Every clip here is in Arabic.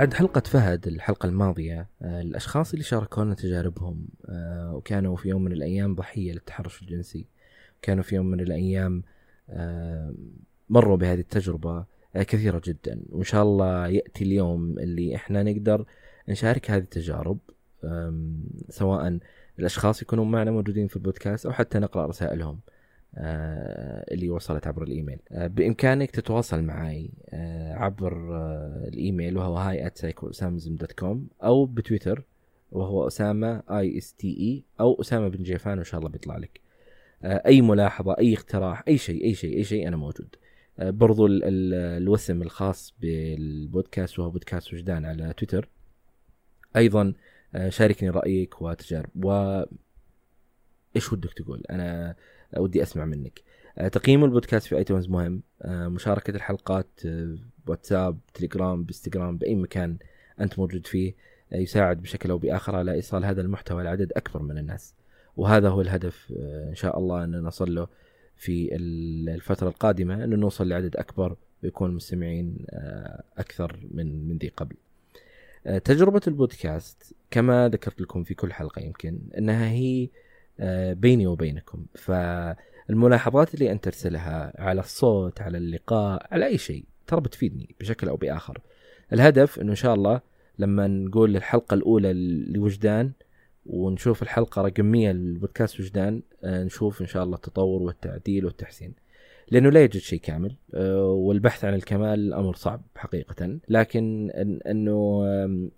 بعد حلقة فهد الحلقة الماضية أه، الأشخاص اللي شاركونا تجاربهم أه، وكانوا في يوم من الأيام ضحية للتحرش الجنسي كانوا في يوم من الأيام أه، مروا بهذه التجربة كثيرة جدا. وإن شاء الله يأتي اليوم اللي إحنا نقدر نشارك هذه التجارب سواء الأشخاص يكونون معنا موجودين في البودكاست أو حتى نقرأ رسائلهم. آه، اللي وصلت عبر الإيميل. آه، بإمكانك تتواصل معي آه، عبر آه، الإيميل وهو هاي dot com أو بتويتر وهو أسامة A S T A أو أسامة بن جيفان وإن شاء الله بيطلع لك. آه، أي ملاحظة أي اقتراح أي شيء أي شيء أي شيء أنا موجود. آه، برضو ال- ال- الوسم الخاص بالبودكاست وهو بودكاست وجدان على تويتر. أيضا آه، شاركني رأيك وتجارب. و إيش ودك تقول؟ أنا ودي أسمع منك. آه، تقييم البودكاست في iTunes مهم. آه، مشاركة الحلقات واتساب تليجرام بإنستغرام بأي مكان أنت موجود فيه يساعد بشكل أو بآخر على إيصال هذا المحتوى لعدد أكبر من الناس. وهذا هو الهدف إن شاء الله أن نصل له في ال- الفترة القادمة انه نوصل لعدد أكبر ويكون المستمعين أكثر من من ذي قبل. تجربة البودكاست كما ذكرت لكم في كل حلقة يمكن إنها هي بيني وبينكم. فالملاحظات اللي أنت ترسلها على الصوت على اللقاء على أي شيء ترى بتفيدني بشكل أو بآخر. الهدف إنه إن شاء الله لما نقول الحلقة الأولى لوجدان ونشوف الحلقة رقم 100 للبودكاست وجدان آه، نشوف إن شاء الله التطور والتعديل والتحسين. لأنه لا يوجد شيء كامل آه، والبحث عن الكمال أمر صعب حقيقة. لكن إنه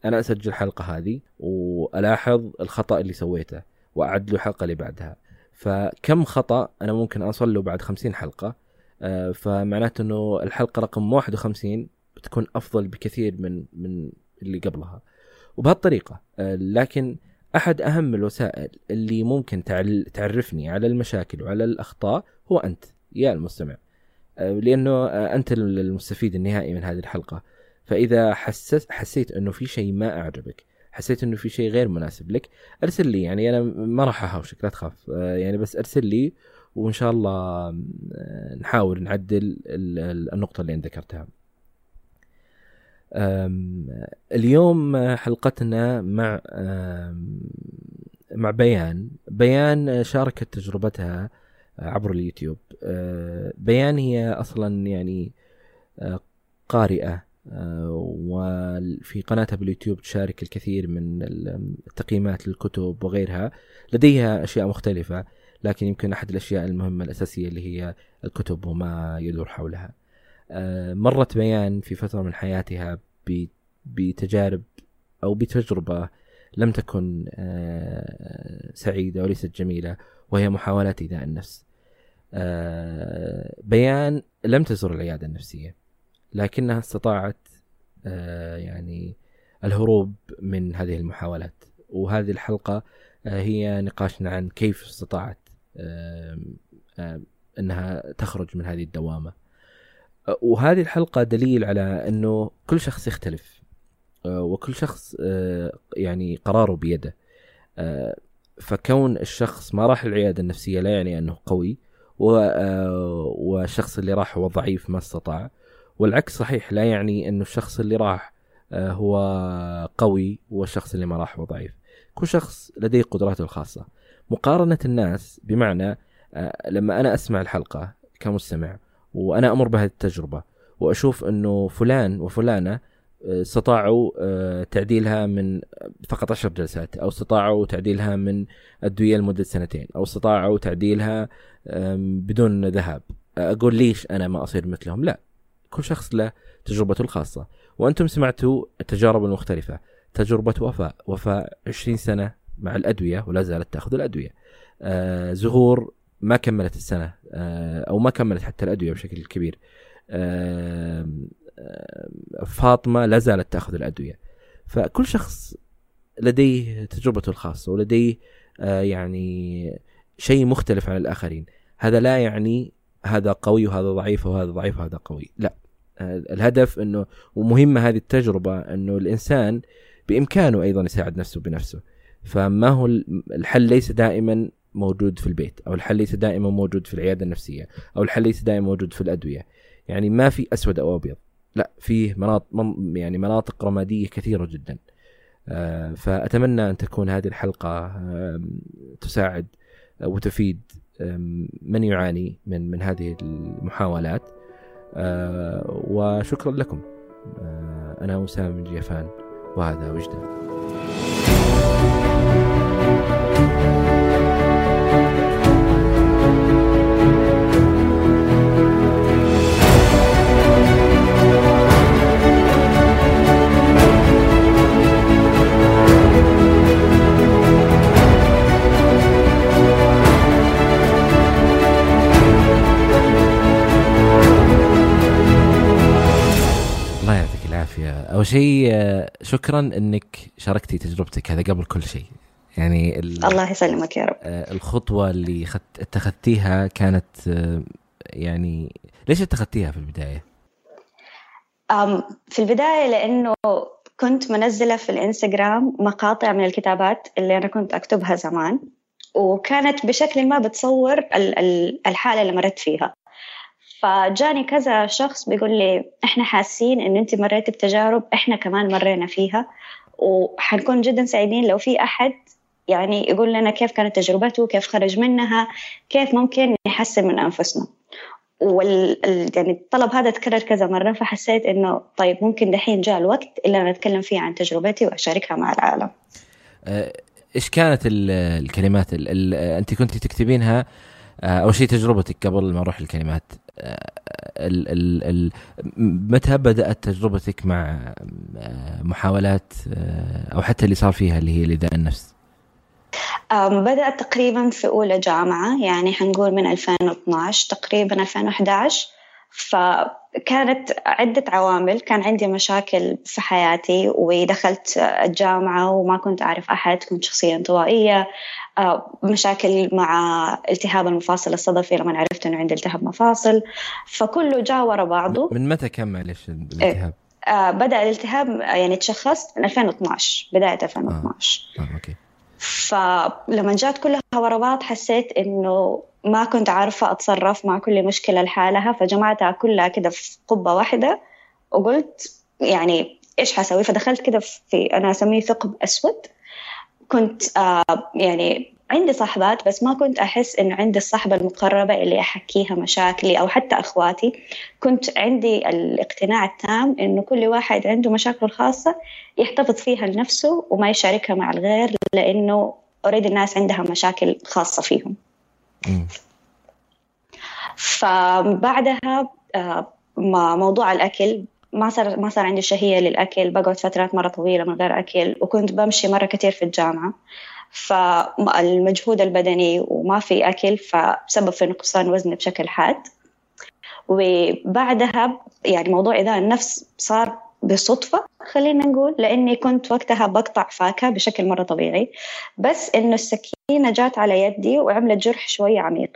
أنا أسجل الحلقة هذه وألاحظ الخطأ اللي سويته. واعدله الحلقة اللي بعدها. فكم خطأ أنا ممكن أوصل له بعد 50 حلقة. آه، فمعناته إنه الحلقة رقم 51 بتكون أفضل بكثير من من اللي قبلها. وبهالطريقة آه، لكن أحد أهم الوسائل اللي ممكن تعرفني على المشاكل وعلى الأخطاء هو أنت يا المستمع. آه، لأنه أنت المستفيد النهائي من هذه الحلقة. فإذا حسيت إنه في شيء ما أعجبك حسيت إنه في شيء غير مناسب لك. ارسل لي يعني أنا ما راح اهاوشك لا تخاف. آه، يعني بس ارسل لي وإن شاء الله آه، نحاول نعدل ال- ال- النقطة اللي أنت ذكرتها. اليوم حلقتنا مع مع بيان. بيان شاركت تجربتها عبر اليوتيوب. بيان هي أصلا يعني قارئة. وفي قناتها باليوتيوب تشارك الكثير من التقييمات للكتب وغيرها. لديها أشياء مختلفة لكن يمكن أحد الأشياء المهمة الأساسية اللي هي الكتب وما يدور حولها. آه، مرت بيان في فترة من حياتها بتجارب أو بتجربة لم تكن آه، سعيدة وليست جميلة وهي محاولات إيذاء النفس. آه، بيان لم تزر العيادة النفسية. لكنها استطاعت آه، يعني الهروب من هذه المحاولات. وهذه الحلقة آه، هي نقاشنا عن كيف استطاعت آه، آه، أنها تخرج من هذه الدوامة. وهذه الحلقة دليل على أنه كل شخص يختلف آه، وكل شخص آه، يعني قراره بيده. آه، فكون الشخص ما راح العيادة النفسية لا يعني أنه قوي آه، والشخص اللي راح هو ضعيف ما استطاع. والعكس صحيح لا يعني أنه الشخص اللي راح آه، هو قوي والشخص اللي ما راح هو ضعيف. كل شخص لديه قدراته الخاصة. مقارنة الناس بمعنى آه، لما أنا أسمع الحلقة كمستمع وأنا أمر بهذه التجربة وأشوف إنه فلان وفلانة آه، استطاعوا تعديلها من فقط عشر جلسات أو استطاعوا تعديلها من ادويه لمدة سنتين أو استطاعوا تعديلها بدون ذهاب. أقول ليش أنا ما أصير مثلهم؟ لا. كل شخص له تجربته الخاصة. وأنتم سمعتوا التجارب المختلفه تجربة وفاء. وفاء 20 سنة مع الأدوية ولا زالت تأخذ الأدوية. آه، زهور ما كملت السنة. آه، أو ما كملت حتى الأدوية بشكل كبير. آم، آم، فاطمة لا زالت تأخذ الأدوية. فكل شخص لديه تجربته الخاصة ولديه آه، يعني شيء مختلف عن الآخرين. هذا لا يعني هذا قوي وهذا ضعيف وهذا ضعيف وهذا قوي. لا. آه، الهدف إنه ومهمة هذه التجربة إنه الإنسان بإمكانه أيضا يساعد نفسه بنفسه. فما هو الحل ليس دائما موجود في البيت أو الحل ليس دائما موجود في العيادة النفسية أو الحل ليس دائما موجود في الأدوية. يعني ما في أسود أو أبيض لا فيه مناطق يعني مناطق رمادية كثيرة جدا. آه، فأتمنى أن تكون هذه الحلقة تساعد وتفيد من يعاني من من هذه المحاولات. وشكرا لكم. آه، أنا أسامة من جيفان وهذا وجدان أول شيء آه، شكرا إنك شاركتي تجربتك هذا قبل كل شيء. يعني الله يسلمك يا رب. آه، الخطوة اللي اتخذتيها كانت آه، يعني ليش اتخذتيها في البداية؟ في البداية لأنه كنت منزلة في الإنستغرام مقاطع من الكتابات اللي أنا كنت أكتبها زمان وكانت بشكل ما بتصور الحالة اللي مرت فيها. فجاني كذا شخص بيقول لي إحنا حاسين إن أنت مريتي بتجارب إحنا كمان مرينا فيها وحنكون جدا سعيدين لو في أحد يعني يقول لنا كيف كانت تجربته كيف خرج منها كيف ممكن نحسن من أنفسنا وال يعني الطلب هذا تكرر كذا مرة فحسيت إنه طيب ممكن دحين جاء الوقت اللي أنا أتكلم فيه عن تجربتي وأشاركها مع العالم. أه، إيش كانت الكلمات أنت كنت تكتبينها آه، أول شيء تجربتك قبل ما أروح الكلمات آه، ال ال ال متى بدأت تجربتك مع آه، محاولات أو حتى اللي صار فيها اللي هي لذاء النفس بدأت تقريبا في أولى جامعة يعني حنقول من 2012 تقريبا 2011 فكانت عدة عوامل كان عندي مشاكل في حياتي ودخلت الجامعة وما كنت أعرف أحد كنت شخصية انطوائية آه، مشاكل مع التهاب المفاصل الصدفي لما عرفت إنه عندي التهاب مفاصل. فكله جاء ورا بعضه. من متى كان معلش الالتهاب؟ آه بدأ الالتهاب يعني تشخصت من 2012 بداية 2012 آه. آه، أوكي. فلما جات كلها ورا بعض حسيت إنه ما كنت عارفة أتصرف مع كل مشكلة لحالها. فجمعتها كلها كده في قبة واحدة وقلت يعني إيش حسوي؟ فدخلت كده في أنا أسميه ثقب أسود. كنت آه يعني عندي صاحبات بس ما كنت أحس إنه عندي الصحبة المقربة اللي أحكيها مشاكلي أو حتى أخواتي. كنت عندي الاقتناع التام إنه كل واحد عنده مشاكله الخاصة يحتفظ فيها لنفسه وما يشاركها مع الغير لأنه أوريدي الناس عندها مشاكل خاصة فيهم. فبعدها آه، موضوع الأكل ما صار ما صار عندي شهية للأكل بقعد فترات مرة طويلة من غير أكل وكنت بمشي مرة كثير في الجامعة. فالمجهود البدني وما في أكل فسبب في نقصان وزني بشكل حاد. وبعدها يعني موضوع إذا النفس صار بصدفة خلينا نقول لأني كنت وقتها بقطع فاكهة بشكل مرة طبيعي. بس إنه السكينة جات على يدي وعملت جرح شوية عميق.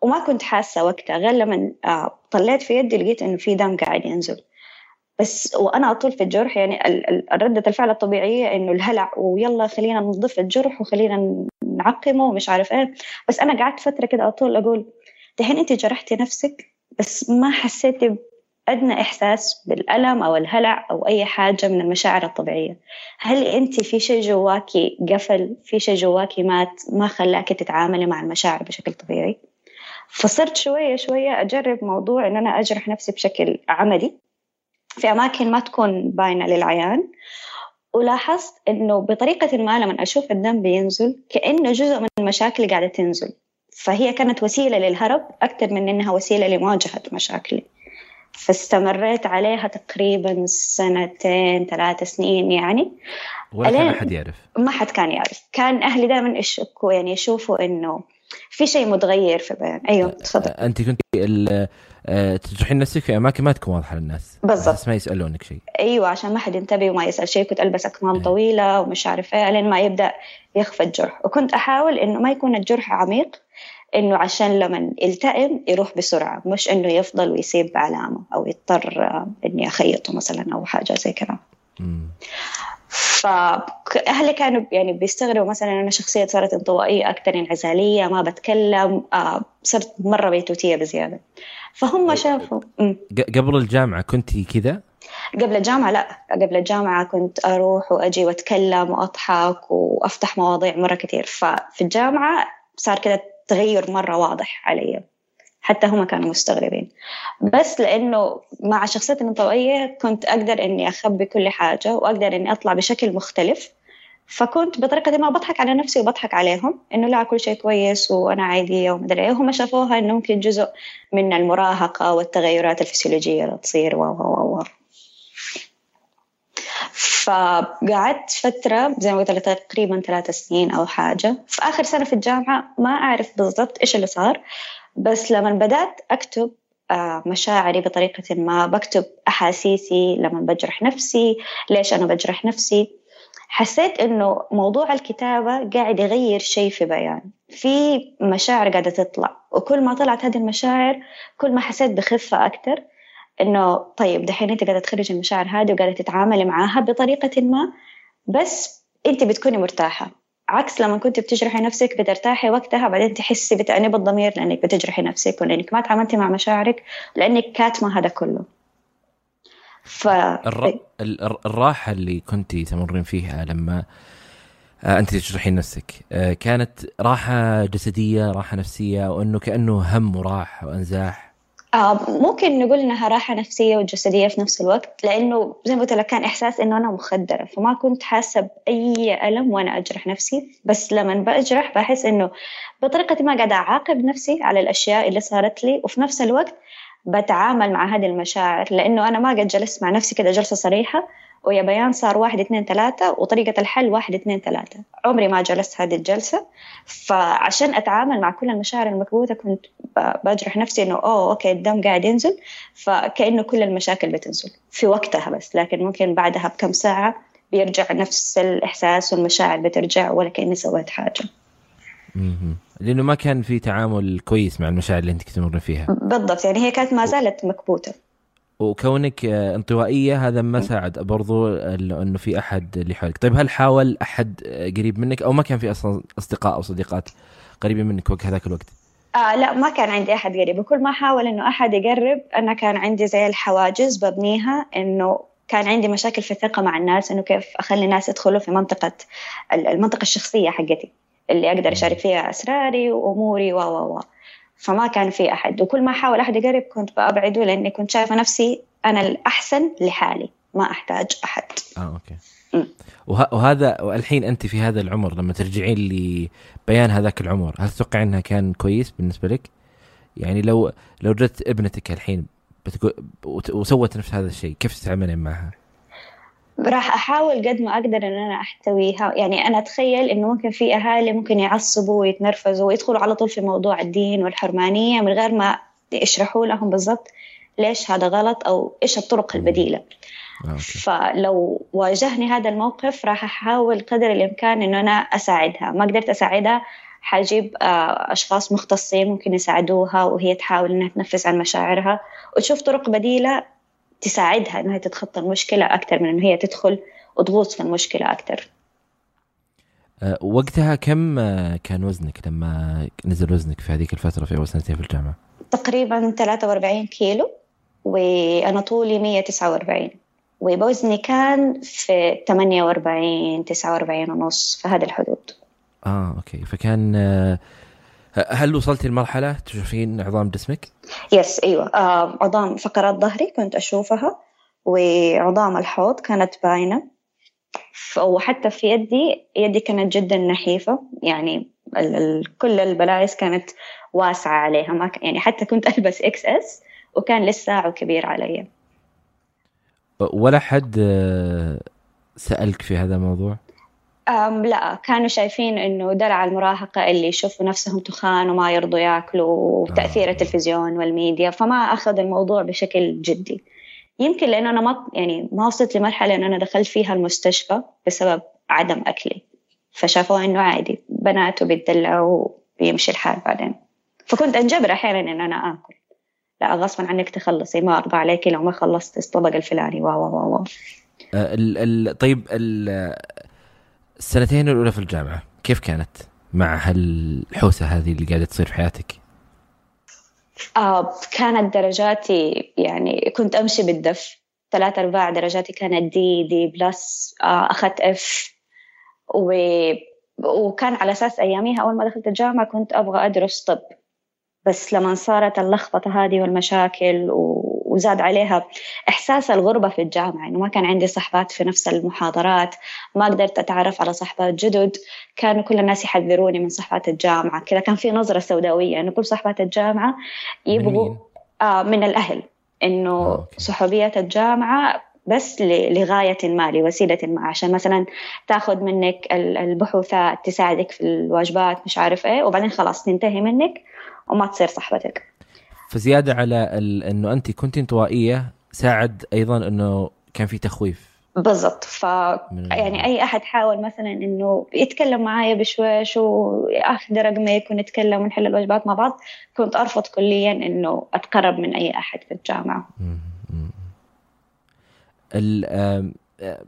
وما كنت حاسة وقتها غير لما آه، طلعت في يدي لقيت إنه في دم قاعد ينزل. بس وأنا أطول في الجرح يعني ردة الفعل الطبيعية إنه الهلع ويلا خلينا نضيف الجرح وخلينا نعقمه ومش عارف إيه. بس أنا قعدت فترة كده أطول أقول دحين أنت جرحتي نفسك بس ما حسيتي أدنى إحساس بالألم أو الهلع أو أي حاجة من المشاعر الطبيعية. هل أنت في شيء جواكي قفل في شيء جواكي مات ما خلاكي تتعاملي مع المشاعر بشكل طبيعي؟ فصرت شوية شوية أجرب موضوع إن أنا أجرح نفسي بشكل عملي. في أماكن ما تكون باينة للعيان ولاحظت إنه بطريقة ما لما أشوف الدم بينزل كأنه جزء من المشاكل قاعدة تنزل. فهي كانت وسيلة للهرب أكثر من إنها وسيلة لمواجهة مشاكلي. فاستمريت عليها تقريبا سنتين ثلاث سنين يعني. ولا كان أحد يعرف. ما حد كان يعرف. كان أهلي دائما يشكوا يعني يشوفوا إنه في شيء متغير في بيان أيوه تفضل. أنت كنت آه، تجرحين نفسك في أماكن ما تكون واضحة للناس. بالضبط. بس ما يسألونك شيء. أيوه عشان ما حد ينتبه وما يسأل شيء. كنت ألبس أكمام أيه. طويلة ومش عارف إيه لين ما يبدأ يخفى الجرح. وكنت أحاول إنه ما يكون الجرح عميق إنه عشان لما يلتئم يروح بسرعة. مش إنه يفضل ويسيب علامة أو يضطر إني أخيطه مثلا أو حاجة زي كذا. فأهلي كانوا يعني بيستغربوا مثلا أنا شخصية صارت انطوائية أكثر انعزالية ما بتكلم آه صرت مرة بيتوتية بزيادة. فهم شافوا. قبل الجامعة كنتي كذا؟ قبل الجامعة لا. قبل الجامعة كنت أروح وأجي وأتكلم وأضحك وأفتح مواضيع مرة كثير. ففي الجامعة صار كده تغير مرة واضح علي. حتى هم كانوا مستغربين. بس لأنه مع شخصيتي الانطوائية كنت أقدر إني أخبي كل حاجة وأقدر إني أطلع بشكل مختلف. فكنت بطريقة ما بضحك على نفسي وبضحك عليهم إنه لا كل شيء كويس وأنا عادية ومدري إيه. هم شافوها إنه ممكن جزء من المراهقة والتغيرات الفسيولوجية اللي تصير. و و و فقعدت فترة زي ما قلت لك تقريبا ثلاث سنين أو حاجة. في آخر سنة في الجامعة ما أعرف بالضبط إيش اللي صار. بس لما بدأت أكتب آه، مشاعري بطريقة ما بكتب أحاسيسي لما بجرح نفسي ليش أنا بجرح نفسي؟ حسيت إنه موضوع الكتابة قاعد يغير شيء في بيان. في مشاعر قاعدة تطلع وكل ما طلعت هذه المشاعر كل ما حسيت بخفة أكتر. إنه طيب دحين أنت قاعدة تخرجي المشاعر هذه وقاعدة تتعاملي معاها بطريقة ما بس أنت بتكوني مرتاحة. عكس لما كنت بتجرحي نفسك بترتاحي وقتها بعدين تحسي بتأنيب الضمير لأنك بتجرحي نفسك ولأنك ما تعاملتي مع مشاعرك لأنك كاتمة هذا كله. ف... الر... الراحة اللي كنت تمرين فيها لما آه، أنت تجرحين نفسك آه، كانت راحة جسدية راحة نفسية وأنه كأنه هم وراح وأنزاح. ممكن نقول إنها راحة نفسية وجسدية في نفس الوقت لأنه زي ما قلت لك كان إحساس إنه أنا مخدرة فما كنت حاسة بأي ألم وأنا أجرح نفسي. بس لما بجرح بحس إنه بطريقه ما قاعدة أعاقب نفسي على الأشياء اللي صارت لي وفي نفس الوقت بتعامل مع هذه المشاعر لأنه أنا ما قد جلست مع نفسي كده جلسة صريحة. ويا بيان صار واحد اثنين ثلاثة وطريقة الحل واحد اثنين ثلاثة. عمري ما جلست هذه الجلسة فعشان أتعامل مع كل المشاعر المكبوتة كنت بجرح نفسي إنه أوه okay الدم قاعد ينزل فكأنه كل المشاكل بتنزل في وقتها بس لكن ممكن بعدها بكم ساعة بيرجع نفس الإحساس والمشاعر بترجع ولا كأني سويت حاجة. لأنه ما كان في تعامل كويس مع المشاعر اللي أنت كنت تمر فيها. بالضبط يعني هي كانت ما زالت مكبوته وكونك انطوائية هذا ما ساعد برضو إنه في أحد اللي حولك. طيب هل حاول أحد قريب منك؟ أو ما كان في أصلا أصدقاء أو صديقات قريبين منك وقت هذاك الوقت؟ آه لا ما كان عندي أحد قريب. وكل ما حاول إنه أحد يقرب أنا كان عندي زي الحواجز ببنيها إنه كان عندي مشاكل في الثقة مع الناس إنه كيف أخلي الناس يدخلوا في منطقة المنطقة الشخصية حقتي اللي أقدر أشارك فيها أسراري وأموري و و. فما كان في أحد وكل ما حاول أحد يقرب كنت بأبعده لأني كنت شايفة نفسي أنا الأحسن لحالي ما أحتاج أحد آه أوكي وه- وهذا والحين أنت في هذا العمر لما ترجعين لبيان هذاك العمر هل تتوقع أنها كان كويس بالنسبة لك؟ يعني لو لو جت ابنتك الحين بتقول وسوت نفس هذا الشيء كيف تتعاملين معها؟ راح أحاول قد ما أقدر إن أنا أحتويها. يعني أنا أتخيل إنه ممكن في أهالي ممكن يعصبوا ويتنرفزوا ويدخلوا على طول في موضوع الدين والحرمانية من غير ما يشرحوا لهم بالضبط ليش هذا غلط أو إيش الطرق البديلة. آه، فلو واجهني هذا الموقف راح أحاول قدر الإمكان إنه أنا أساعدها. ما قدرت أساعدها حجيب آه، أشخاص مختصين ممكن يساعدوها وهي تحاول إنها تنفس عن مشاعرها. وتشوف طرق بديلة تساعدها إنها تتخطى المشكلة أكثر من إنه هي تدخل وتغوص في المشكلة أكثر أه وقتها كم آه، كان وزنك لما نزل وزنك في هذيك الفترة في أول سنتين في الجامعة؟ تقريبا 43 كيلو وأنا طولي 149 ووزني كان في 48 49 ونص في هذه الحدود. آه okay. فكان آه هل وصلتي لمرحلة تشوفين عظام جسمك؟ yes أيوه آه عظام فقرات ظهري كنت أشوفها وعظام الحوض كانت باينة وحتى في يدي يدي كانت جدا نحيفة يعني ال ال كل البلايز كانت واسعة عليها ما يعني حتى كنت ألبس XS وكان لسه كبير علي ولا حد آه، سألك في هذا الموضوع؟ أم لا كانوا شايفين إنه دلع المراهقة اللي يشوفوا نفسهم تخان وما يرضوا ياكلوا وتأثير آه. التلفزيون والميديا فما أخذ الموضوع بشكل جدي. يمكن لأنه أنا ما يعني ما وصلت لمرحلة إنه أنا دخلت فيها المستشفى بسبب عدم أكلي. فشافوا إنه عادي بنات وبيتدلعوا وبيمشي الحال بعدين. فكنت أنجبر أحيانا إن أنا آكل. لا غصبا عنك تخلصي ما أرضى عليك لو ما خلصت الطبق الفلاني وا وا وا طيب ال السنتين الأولى في الجامعة كيف كانت مع هالحوسة هذه اللي قاعدة تصير في حياتك؟ آه كانت درجاتي يعني كنت أمشي بالدف. ثلاثة أرباع درجاتي كانت D D plus آه، أخذت F و... وكان على أساس أياميها أول ما دخلت الجامعة كنت أبغى أدرس طب. بس لما صارت اللخبطة هذه والمشاكل وزاد عليها إحساس الغربة في الجامعة إنه ما كان عندي صحبات في نفس المحاضرات ما قدرت أتعرف على صحبات جدد كانوا كل الناس يحذروني من صحبات الجامعة كذا كان في نظرة سوداوية إنه كل صحبات الجامعة يبغوا آه من الأهل إنه آه، صحوبية الجامعة بس لغاية ما لوسيلة ما عشان مثلا تاخذ منك البحوثات تساعدك في الواجبات مش عارف إيه وبعدين خلاص تنتهي منك وما تصير صاحبتك فزيادة على ال... إنه أنت كنت انطوائيه ساعد أيضا إنه كان في تخويف. بالضبط. ف يعني أي أحد حاول مثلا إنه يتكلم معايا بشويش وأخذ رقمك ونتكلم ونحل الواجبات مع بعض كنت أرفض كليا إنه أتقرب من أي أحد في الجامعة.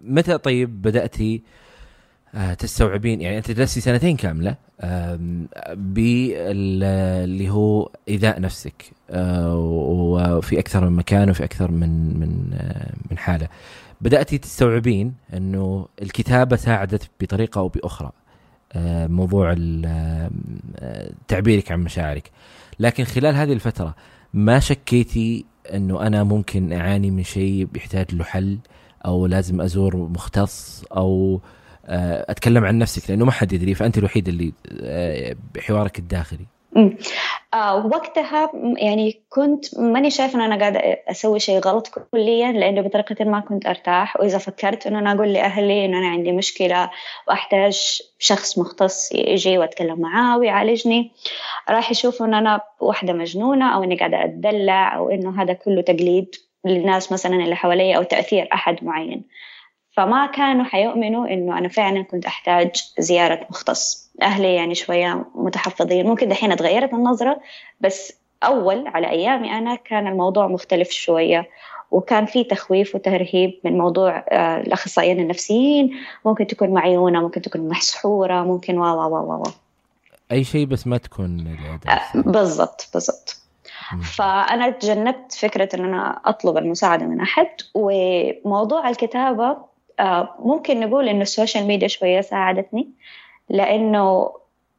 متى طيب بدأتي آه، تستوعبين يعني أنت درستي سنتين كاملة باللي هو إيذاء نفسك آه، وفي أكثر من مكان وفي أكثر من من آه، من حالة. بدأتي تستوعبين إنه الكتابة ساعدت بطريقة أو بأخرى موضوع تعبيرك عن مشاعرك. لكن خلال هذه الفترة ما شكيتي إنه أنا ممكن أعاني من شيء بيحتاج له حل أو لازم أزور مختص أو آه، أتكلم عن نفسك لأنه ما حد يدري فأنت الوحيد اللي آه، بحوارك الداخلي. آه وقتها يعني كنت ماني شايفة إن أنا قاعدة أسوي شيء غلط كليا لأنه بطريقة ما كنت أرتاح. وإذا فكرت انه أنا أقول لأهلي انه أنا عندي مشكلة وأحتاج شخص مختص يجي وأتكلم معاه ويعالجني راح يشوفوا إن أنا واحدة مجنونة أو إني قاعدة أتدلع أو إنه هذا كله تقليد للناس مثلا اللي حواليا أو تأثير أحد معين. فما كانوا حيؤمنوا إنه أنا فعلا كنت أحتاج زيارة مختص. أهلي يعني شوية متحفظين. ممكن دحين اتغيرت النظرة بس أول على أيامي أنا كان الموضوع مختلف شوية وكان في تخويف وترهيب من موضوع آه، الأخصائيين النفسيين. ممكن تكون معيونة ممكن تكون مسحورة ممكن وا وا وا وا أي شيء بس ما تكون آه، بالضبط بالضبط. فأنا تجنبت فكرة أن أنا أطلب المساعدة من أحد وموضوع الكتابة آه، ممكن نقول إنه ال social media شوية ساعدتني لأنه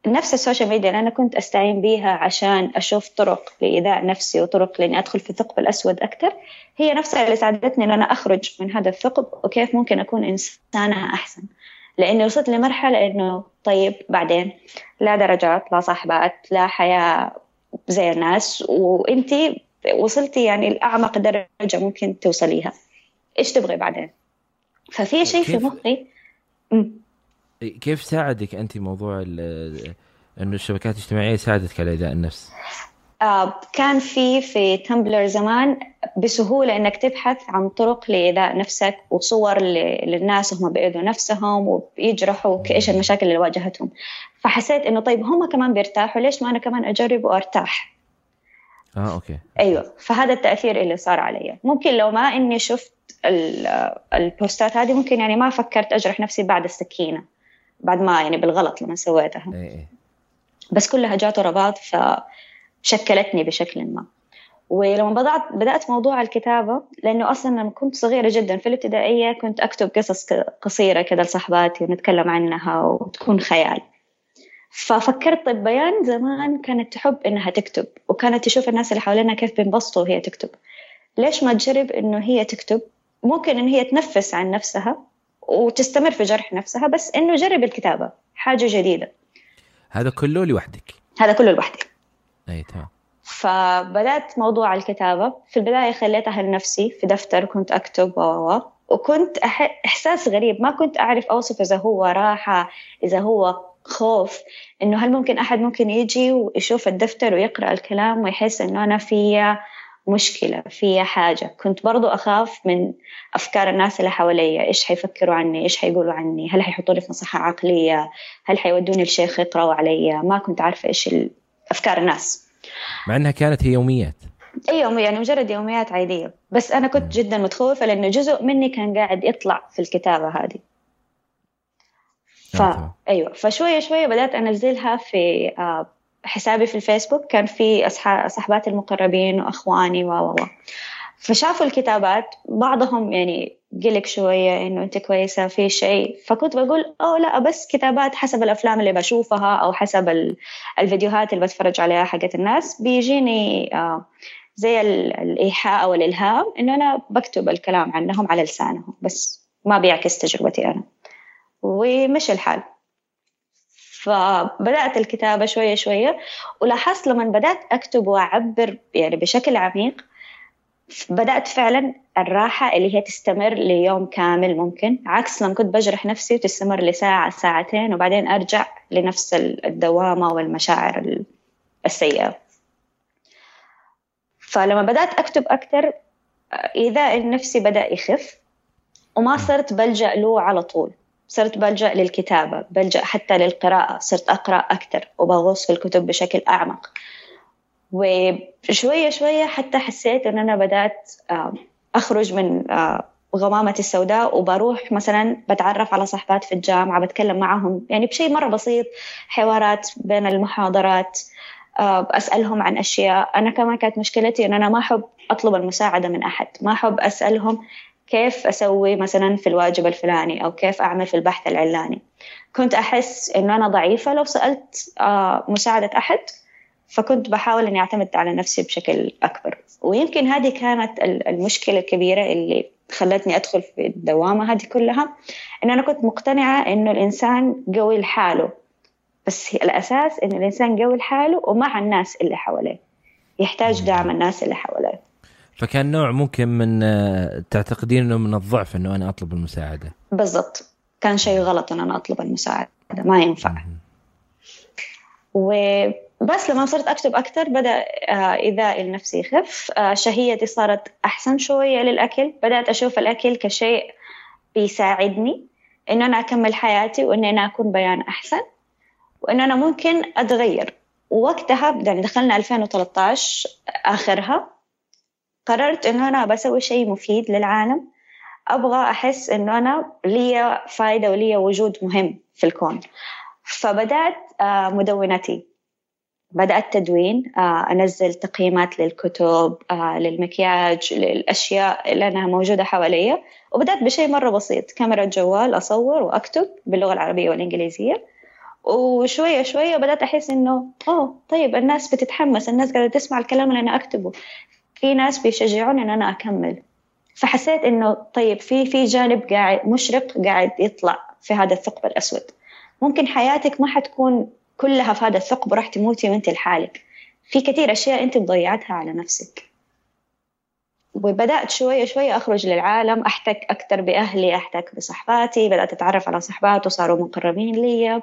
نفس ال social media اللي أنا كنت أستعين بيها عشان أشوف طرق لإيذاء نفسي وطرق لإني أدخل في الثقب الأسود أكثر هي نفسها اللي ساعدتني إن أنا أخرج من هذا الثقب وكيف ممكن أكون إنسانة أحسن لأني وصلت لمرحلة إنه طيب بعدين لا درجات لا صاحبات لا حياة زي الناس وأنتي وصلتي يعني لأعمق درجة ممكن توصليها إيش تبغي بعدين؟ ففي شيء في مخي. كيف ساعدك انت موضوع إنه الشبكات الاجتماعية ساعدتك على ايذاء النفس؟ آه كان في في Tumblr زمان بسهولة إنك تبحث عن طرق لايذاء نفسك وصور للناس وهم بيأذوا نفسهم وبيجرحوا إيش المشاكل اللي واجهتهم. فحسيت إنه طيب هم كمان بيرتاحوا ليش ما أنا كمان أجرب وأرتاح؟ آه okay. أيوه فهذا التأثير اللي صار علي. ممكن لو ما إني شفت البوستات هذه ممكن يعني ما فكرت أجرح نفسي بعد السكينة بعد ما يعني بالغلط لما سويتها. إيه، إيه. بس كلها جات ورا بعض فشكلتني بشكل ما. ولما بدأت بدأت موضوع الكتابة لأنه أصلا لما كنت صغيرة جدا في الابتدائية كنت أكتب قصص قصيرة كذا لصحباتي ونتكلم عنها وتكون خيال. ففكرت طيب بيان زمان كانت تحب إنها تكتب وكانت تشوف الناس اللي حوالينها كيف بينبسطوا وهي تكتب. ليش ما تجرب إنه هي تكتب؟ ممكن إن هي تنفس عن نفسها وتستمر في جرح نفسها بس إنه جرب الكتابة حاجة جديدة. هذا كله لوحدك. هذا كله لوحدي. أي تمام. فبدأت موضوع الكتابة. في البداية خليتها لنفسي في دفتر كنت أكتب و. وكنت أح... إحساس غريب ما كنت أعرف أوصف إذا هو راحة إذا هو خوف إنه هل ممكن أحد ممكن يجي ويشوف الدفتر ويقرأ الكلام ويحس إنه أنا في مشكلة في حاجة. كنت برضو أخاف من أفكار الناس اللي حواليا. إيش حيفكروا عني؟ إيش حيقولوا عني؟ هل حيحطوني في مصحة عقلية؟ هل حيودوني لشيخ يقرأوا علي؟ ما كنت عارفة إيش أفكار الناس. مع أنها كانت هي يوميات. اي يومية يعني مجرد يوميات عادية. بس أنا كنت جدا متخوفة لأنه جزء مني كان قاعد يطلع في الكتابة هذه. ف... أيوه. فشوية شوية بدأت أنزلها في آه، حسابي في الفيسبوك. كان في صحباتي المقربين وأخواني و و فشافوا الكتابات. بعضهم يعني قلق شوية إنه أنت كويسة في شيء. فكنت بقول أو لا بس كتابات حسب الأفلام اللي بشوفها أو حسب الفيديوهات اللي بتفرج عليها حقت الناس. بيجيني آه زي الإيحاء أو الإلهام إنه أنا بكتب الكلام عنهم على لسانهم. بس ما بيعكس تجربتي أنا. ومشي الحال. فبدأت الكتابة شوية شوية ولاحظت لما بدأت أكتب وأعبر يعني بشكل عميق بدأت فعلا الراحة اللي هي تستمر ليوم كامل ممكن. عكس لما كنت بجرح نفسي وتستمر لساعة ساعتين وبعدين أرجع لنفس الدوامة والمشاعر السيئة. فلما بدأت أكتب أكثر إيذاء النفسي بدأ يخف وما صرت بلجأ له على طول. صرت بلجأ للكتابة بلجأ حتى للقراءة صرت أقرأ أكثر وبغوص في الكتب بشكل أعمق. وشوية شوية حتى حسيت إن أنا بدأت أخرج من غمامة السوداء وبروح مثلا بتعرف على صحبات في الجامعة بتكلم معهم. يعني بشيء مرة بسيط حوارات بين المحاضرات أسألهم عن أشياء. أنا كمان كانت مشكلتي إن أنا ما أحب أطلب المساعدة من أحد ما أحب أسألهم كيف أسوي مثلا في الواجب الفلاني أو كيف أعمل في البحث العلاني. كنت أحس إنه أنا ضعيفة لو سألت مساعدة أحد فكنت بحاول إني أعتمد على نفسي بشكل أكبر. ويمكن هذه كانت المشكلة الكبيرة اللي خلتني أدخل في الدوامة هذه كلها إن أنا كنت مقتنعة إنه الإنسان قوي لحاله. بس الأساس إن الإنسان قوي لحاله ومع الناس اللي حواليه. يحتاج دعم الناس اللي حواليه. فكان نوع ممكن من تعتقدين إنه من الضعف إنه أنا أطلب المساعدة. بالضبط. كان شيء غلط إن أنا أطلب المساعدة. ما ينفع. وبس لما صرت أكتب أكثر بدأ إيذائي النفسي يخف. شهيتي صارت أحسن شوية للأكل. بدأت أشوف الأكل كشيء بيساعدني إنه أنا أكمل حياتي وان أنا أكون بيان أحسن وان أنا ممكن أتغير. ووقتها يعني دخلنا 2013 آخرها قررت إنه أنا بسوي شيء مفيد للعالم. أبغى أحس إنه أنا لي فايدة ولي وجود مهم في الكون. فبدأت مدونتي. بدأت تدوين أنزل تقييمات للكتب للمكياج للأشياء اللي أنا موجودة حواليا. وبدأت بشيء مرة بسيط كاميرا جوال أصور وأكتب باللغة العربية والإنجليزية. وشوية شوية بدأت أحس إنه أوه طيب الناس بتتحمس الناس قاعدة تسمع الكلام اللي أنا أكتبه. في ناس بيشجعوني إن أنا أكمل. فحسيت إنه طيب في في جانب قاعد مشرق قاعد يطلع في هذا الثقب الأسود. ممكن حياتك ما حتكون كلها في هذا الثقب وراح تموتي وأنت لحالك. في كثير أشياء أنت مضيعتها على نفسك. وبدأت شوية شوية أخرج للعالم. أحتك أكثر بأهلي أحتك بصحباتي. بدأت أتعرف على صحبات وصاروا مقربين لي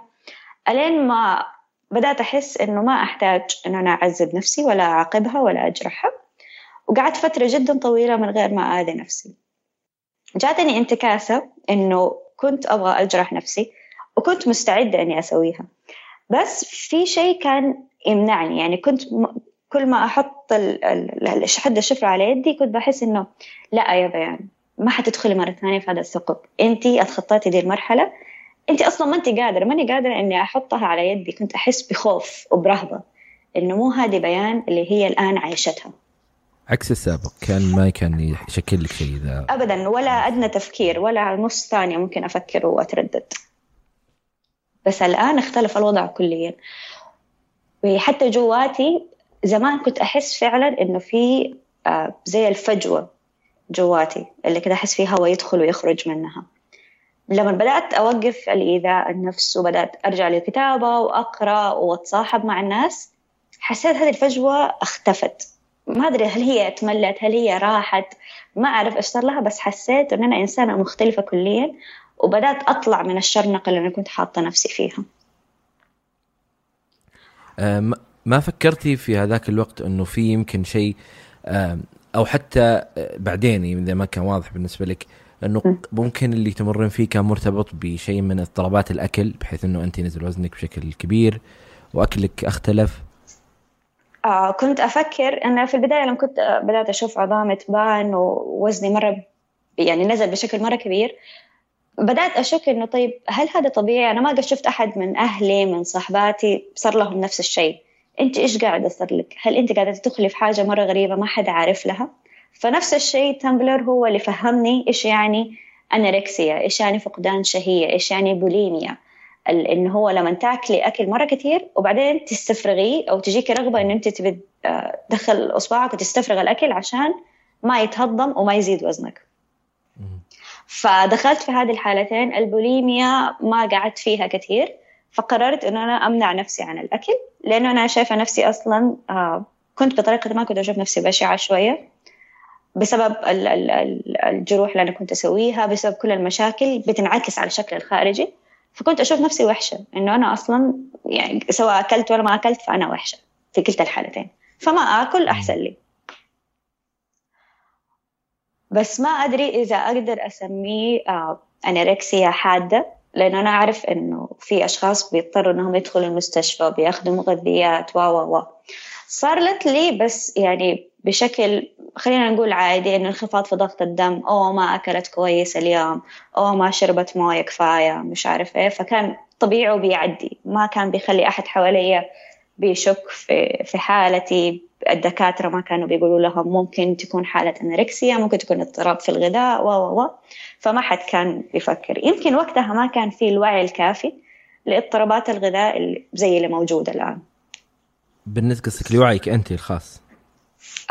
ألين ما بدأت أحس إنه ما أحتاج إنه أنا أعذب نفسي ولا أعاقبها ولا أجرحها وقعدت فترة جدا طويلة من غير ما آذي نفسي. جاتني انتكاسة إنه كنت أبغى أجرح نفسي وكنت مستعدة إني أسويها. بس في شيء كان يمنعني. يعني كنت كل ما أحط حد الشفرة على يدي كنت بحس إنه لا يا بيان ما حتدخلي مرة ثانية في هذا الثقب. أنتي أتخطيتي دي المرحلة. أنت أصلا ما أنت قادرة ماني قادرة إني أحطها على يدي. كنت أحس بخوف وبرهبة إنه مو هذه بيان اللي هي الآن عايشتها. عكس السابق كان ما كان يشكل لك شيء ذا ابدا ولا أدنى تفكير ولا نص ثانية ممكن أفكر وأتردد. بس الآن اختلف الوضع كليا. وحتى جواتي زمان كنت أحس فعلا إنه في زي الفجوة جواتي اللي كده أحس فيه هواء يدخل ويخرج منها. لما بدأت أوقف الإيذاء النفس وبدأت أرجع للكتابه وأقرأ وأتصاحب مع الناس حسيت هذه الفجوة اختفت. ما أدري هل هي تملت هل هي راحت؟ ما أعرف إيش صار لها بس حسيت إن أنا إنسانة مختلفة كليا وبدأت أطلع من الشرنقة اللي أنا كنت حاطة نفسي فيها. أه ما فكرتي في هذاك الوقت إنه في يمكن شيء أه أو حتى بعدين إذا ما كان واضح بالنسبة لك إنه ممكن اللي تمرين فيه كان مرتبط بشيء من اضطرابات الأكل بحيث إنه انت نزل وزنك بشكل كبير وأكلك اختلف. آه كنت أفكر أنا في البداية لما كنت بدأت أشوف عظامي تبان ووزني مرة يعني نزل بشكل مرة كبير بدأت أشك إنه طيب هل هذا طبيعي؟ أنا ما قد شفت أحد من أهلي من صحباتي صار لهم نفس الشيء أنت إيش قاعد يصير لك؟ هل أنت قاعدة تدخلي في حاجة مرة غريبة ما حد عارف لها؟ فنفس الشيء Tumblr هو اللي فهمني إيش يعني anorexia إيش يعني فقدان شهية إيش يعني بوليميا إنه هو لما تاكلي أكل مرة كثير وبعدين تستفرغيه أو تجيكي رغبة إن أنت تبي آه، تدخل إصبعك وتستفرغ الأكل عشان ما يتهضم وما يزيد وزنك. فدخلت في هذه الحالتين البوليميا ما قعدت فيها كثير فقررت إنه أنا أمنع نفسي عن الأكل لأنه أنا شايفة نفسي أصلا آه كنت بطريقة ما كنت أشوف نفسي بشعة شوية بسبب الجروح اللي أنا كنت أسويها بسبب كل المشاكل بتنعكس على الشكل الخارجي. فكنت أشوف نفسي وحشة إنه أنا أصلا يعني سواء أكلت ولا ما أكلت فأنا وحشة في كلتا الحالتين. فما آكل أحسن لي. بس ما أدري إذا أقدر أسميه آه أنوركسيا حادة لأنه أنا أعرف إنه في أشخاص بيضطروا إنهم يدخلوا المستشفى بياخذوا مغذيات و و و. صارت لي بس يعني بشكل خلينا نقول عادي إنه انخفاض في ضغط الدم أو ما أكلت كويس اليوم أو ما شربت موية كفاية مش عارف إيه. فكان طبيعي وبيعدي ما كان بيخلي أحد حواليا بيشك في في حالتي. الدكاترة ما كانوا بيقولوا لهم ممكن تكون حالة أنوركسيا ممكن تكون اضطراب في الغذاء و و و. فما حد كان بيفكر. يمكن وقتها ما كان في الوعي الكافي لاضطرابات الغذاء زي اللي موجودة الآن. بالنسبة لوعيك أنت الخاص؟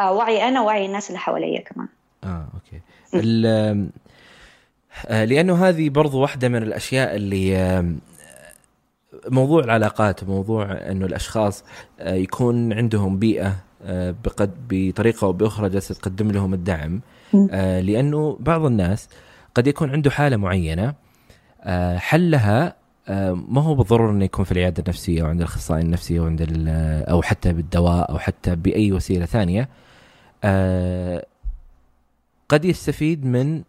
وعي أنا ووعي الناس اللي حواليا كمان. آه أوكي. آه لأنه هذه برضو واحدة من الأشياء اللي موضوع العلاقات موضوع أنه الأشخاص آه، يكون عندهم بيئة آه، بطريقة أو بأخرى جالسة تقدم لهم الدعم. آه، لأنه بعض الناس قد يكون عنده حالة معينة حلها ما هو بالضرورة إنه يكون في العيادة النفسية أو عند الاخصائي النفسي أو عند أو حتى بالدواء أو حتى بأي وسيلة ثانية. قد يستفيد من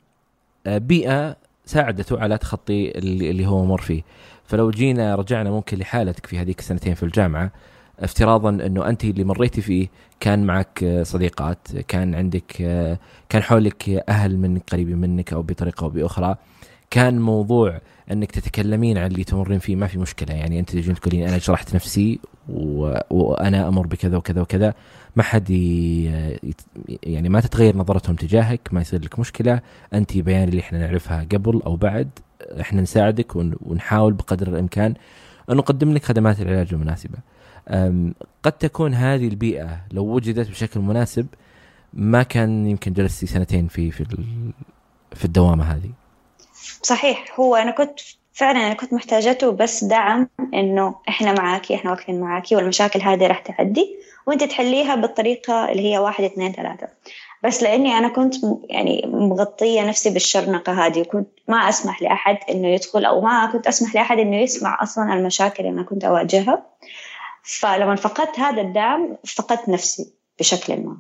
بيئة ساعدته على تخطي اللي هو مر فيه. فلو جينا رجعنا ممكن لحالتك في هذيك السنتين في الجامعة افتراضا إنه أنت اللي مريتي فيه كان معك صديقات كان عندك كان حولك أهل منك قريبين منك أو بطريقة أو بأخرى. كان موضوع انك تتكلمين عن اللي تمرين فيه ما في مشكلة يعني انت تجين تقولين أنا جرحت نفسي. وأنا أمر بكذا وكذا وكذا ما حد. يعني ما تتغير نظرتهم تجاهك ما يصير لك مشكلة انت بيان اللي إحنا نعرفها قبل أو بعد إحنا نساعدك ونحاول بقدر الامكان أن نقدم لك خدمات العلاج المناسبة. قد تكون هذه البيئة لو وجدت بشكل مناسب ما كان يمكن جلستي سنتين في في في الدوامة هذه. صحيح هو أنا كنت فعلا أنا كنت محتاجته بس دعم إنه إحنا معاكي إحنا واقفين معاكي والمشاكل هذه راح تعدي وأنت تحليها بالطريقة اللي هي واحد اثنين ثلاثة. بس لأني أنا كنت يعني مغطية نفسي بالشرنقة هذه وكنت ما أسمح لأحد إنه يدخل أو ما كنت أسمح لأحد إنه يسمع أصلا المشاكل اللي أنا كنت أواجهها فلما فقدت هذا الدعم فقدت نفسي بشكل ما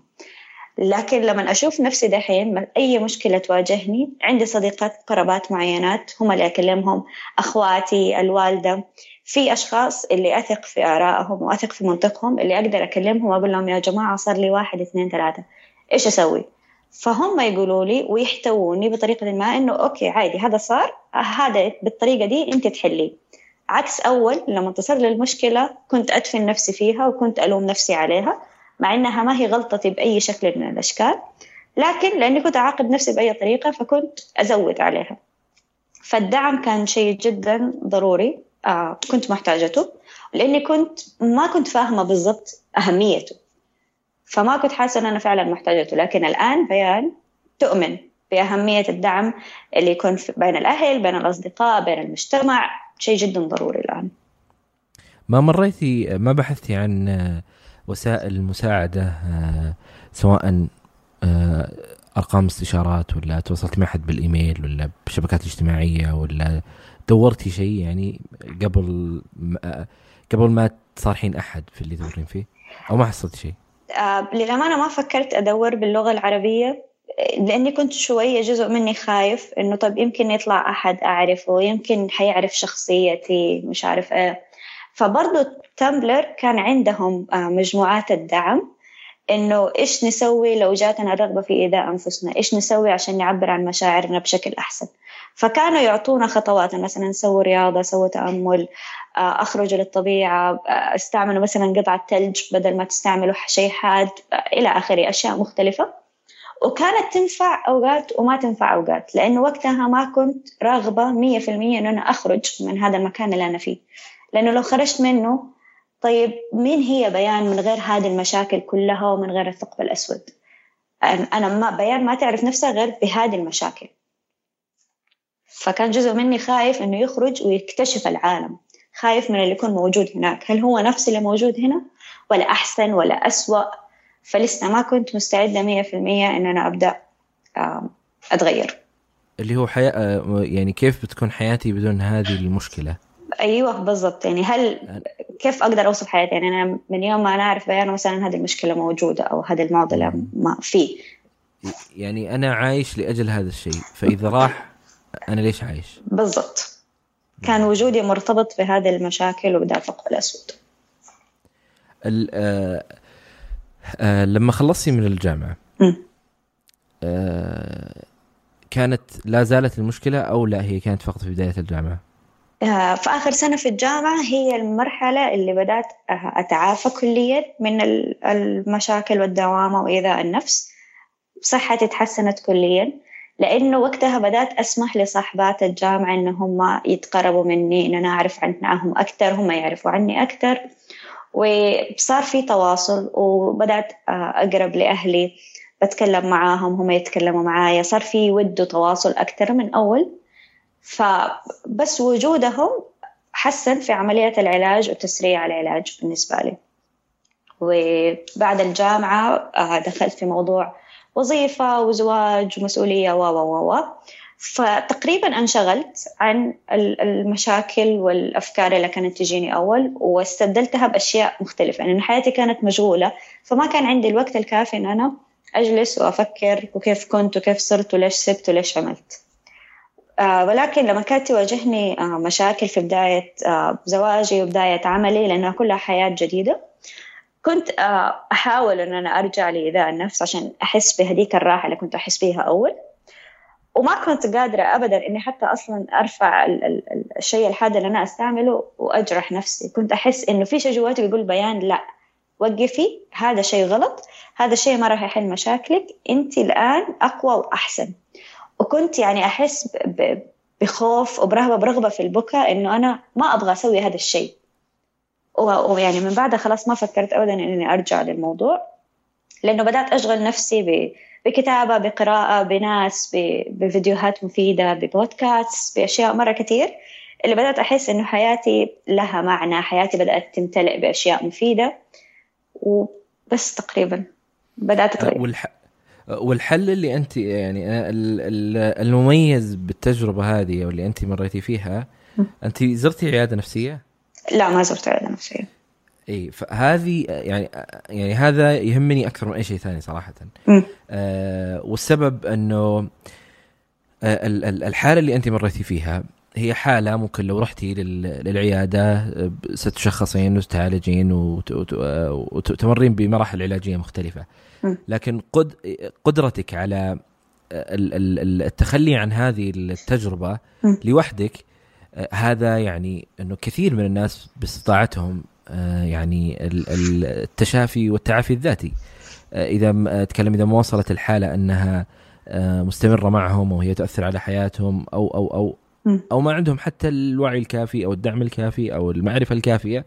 لكن لما أشوف نفسي دحين أي مشكلة تواجهني عندي صديقات قرابات معينات هم اللي أكلمهم أخواتي الوالدة في أشخاص اللي أثق في آرائهم وأثق في منطقهم اللي أقدر أكلمهم وأقول لهم يا جماعة صار لي واحد اثنين ثلاثة إيش أسوي؟ فهم يقولوا لي ويحتووني بطريقة ما إنه أوكي عادي هذا صار هذا بالطريقة دي أنت تحليه. عكس أول لما تصل لي المشكلة كنت أدفن نفسي فيها وكنت ألوم نفسي عليها. مع إنها ما هي غلطتي بأي شكل من الأشكال لكن لأني كنت أعاقب نفسي بأي طريقة فكنت أزود عليها. فالدعم كان شيء جدا ضروري آه كنت محتاجته لأني كنت ما كنت فاهمة بالضبط أهميته. فما كنت حاسة أن أنا فعلا محتاجته لكن الآن بيان تؤمن بأهمية الدعم اللي يكون بين الأهل بين الأصدقاء بين المجتمع شيء جدا ضروري الآن. ما مريتي ما بحثتي عن وسائل المساعدة آه، سواء آه، أرقام استشارات ولا تواصلت مع أحد بالإيميل ولا بالشبكات الاجتماعية ولا دورتي شيء يعني قبل آه، قبل ما تصارحين أحد في اللي تدورين فيه؟ أو ما حصلت شيء؟ للأمانة ما فكرت أدور باللغة العربية لأني كنت شوية جزء مني خايف إنه طب يمكن يطلع أحد أعرفه يمكن حيعرف شخصيتي مش عارف إيه فبرضه تمبلر كان عندهم آه مجموعات الدعم إنه إيش نسوي لو جاتنا رغبة في إيذاء أنفسنا؟ إيش نسوي عشان نعبر عن مشاعرنا بشكل أحسن؟ فكانوا يعطونا خطوات مثلا سووا رياضة سووا تأمل آه، أخرجوا للطبيعة آه، استعملوا مثلا قطعة ثلج بدل ما تستعملوا شيء حاد إلى آخره أشياء مختلفة. وكانت تنفع أوقات وما تنفع أوقات لأنه وقتها ما كنت في المية إنه أنا أخرج من هذا المكان اللي أنا فيه. لأنه لو خرجت منه طيب مين هي بيان من غير هذه المشاكل كلها ومن غير الثقب الأسود؟ أنا ما بيان ما تعرف نفسها غير بهذه المشاكل. فكان جزء مني خايف إنه يخرج ويكتشف العالم. خايف من اللي يكون موجود هناك. هل هو نفس اللي موجود هنا؟ ولا أحسن ولا أسوأ؟ فلسه ما كنت مستعدة مية في المية إن أنا أبدأ أتغير. اللي هو حياة آه، يعني كيف بتكون حياتي بدون هذه المشكلة؟ أيوه بالضبط. يعني هل كيف أقدر أوصف حياتي؟ يعني أنا من يوم ما أنا أعرف بيان مثلا هذه المشكلة موجودة أو هذه المعضله ما في. يعني أنا عايش لأجل هذا الشيء. فإذا راح أنا ليش عايش؟ بالضبط. كان وجودي مرتبط بهذه المشاكل وبدا الثقب الأسود. آه آه لما خلصتي من الجامعة آه كانت لا زالت المشكلة أو لا هي كانت فقط في بداية الجامعة؟ في آخر سنة في الجامعة هي المرحلة اللي بدأت أتعافى كليا من المشاكل والدوامة وإيذاء النفس. صحتي تحسنت كليا لأنه وقتها بدأت أسمح لصاحبات الجامعة إن هم يتقربوا مني إن أنا أعرف عنهم أكثر هم يعرفوا عني أكثر. وصار في تواصل وبدأت أقرب لأهلي بتكلم معاهم هم يتكلموا معايا. صار في ود وتواصل أكثر من أول. فبس وجودهم حسن في عملية العلاج وتسريع العلاج بالنسبة لي. وبعد الجامعة آه، دخلت في موضوع وظيفة وزواج ومسؤولية و و و فتقريبا انشغلت عن المشاكل والأفكار اللي كانت تجيني أول واستبدلتها بأشياء مختلفة. يعني حياتي كانت مشغولة فما كان عندي الوقت الكافي إن أنا أجلس وأفكر وكيف كنت وكيف صرت وليش سبت وليش عملت. ولكن لما كانت تواجهني آه مشاكل في بداية آه زواجي وبداية عملي لأنها كلها حياة جديدة كنت آه أحاول أن أنا أرجع لإيذاء النفس عشان أحس بهديك الراحة اللي كنت أحس بيها أول. وما كنت قادرة أبدا إني حتى أصلا أرفع ال ال الشيء الحاد اللي أنا أستعمله وأجرح نفسي. كنت أحس إنه في شيء جواتي بيقول بيان لا وقفي هذا شيء غلط هذا الشيء ما راح يحل مشاكلك أنت الآن أقوى وأحسن. وكنت يعني أحس بخوف وبرهبة برغبة في البكاء إنه أنا ما أبغى أسوي هذا الشيء. ويعني من بعدها خلاص ما فكرت أبدا إني أرجع للموضوع لأنه بدأت أشغل نفسي بكتابة بقراءة بناس بفيديوهات مفيدة ببودكاست بأشياء مرة كثير اللي بدأت أحس إنه حياتي لها معنى حياتي بدأت تمتلئ بأشياء مفيدة. وبس تقريبا بدأت أتغير والح... والحل اللي أنت يعني المميز بالتجربة هذه أو اللي أنت مريتي فيها أنت زرتي عيادة نفسية؟ لا ما زرت عيادة نفسية. إي فهذه يعني يعني هذا يهمني أكثر من أي شيء ثاني صراحة. آه والسبب أنه آه الحالة اللي أنت مريتي فيها هي حالة ممكن لو رحتي للعيادة ستشخصين وتعالجين وتمرين بمراحل علاجية مختلفة. لكن قد قدرتك على التخلي عن هذه التجربة لوحدك هذا يعني إنه كثير من الناس باستطاعتهم يعني التشافي والتعافي الذاتي. إذا تكلم إذا ما وصلت الحالة أنها مستمرة معهم وهي تؤثر على حياتهم أو أو أو أو ما عندهم حتى الوعي الكافي أو الدعم الكافي أو المعرفة الكافية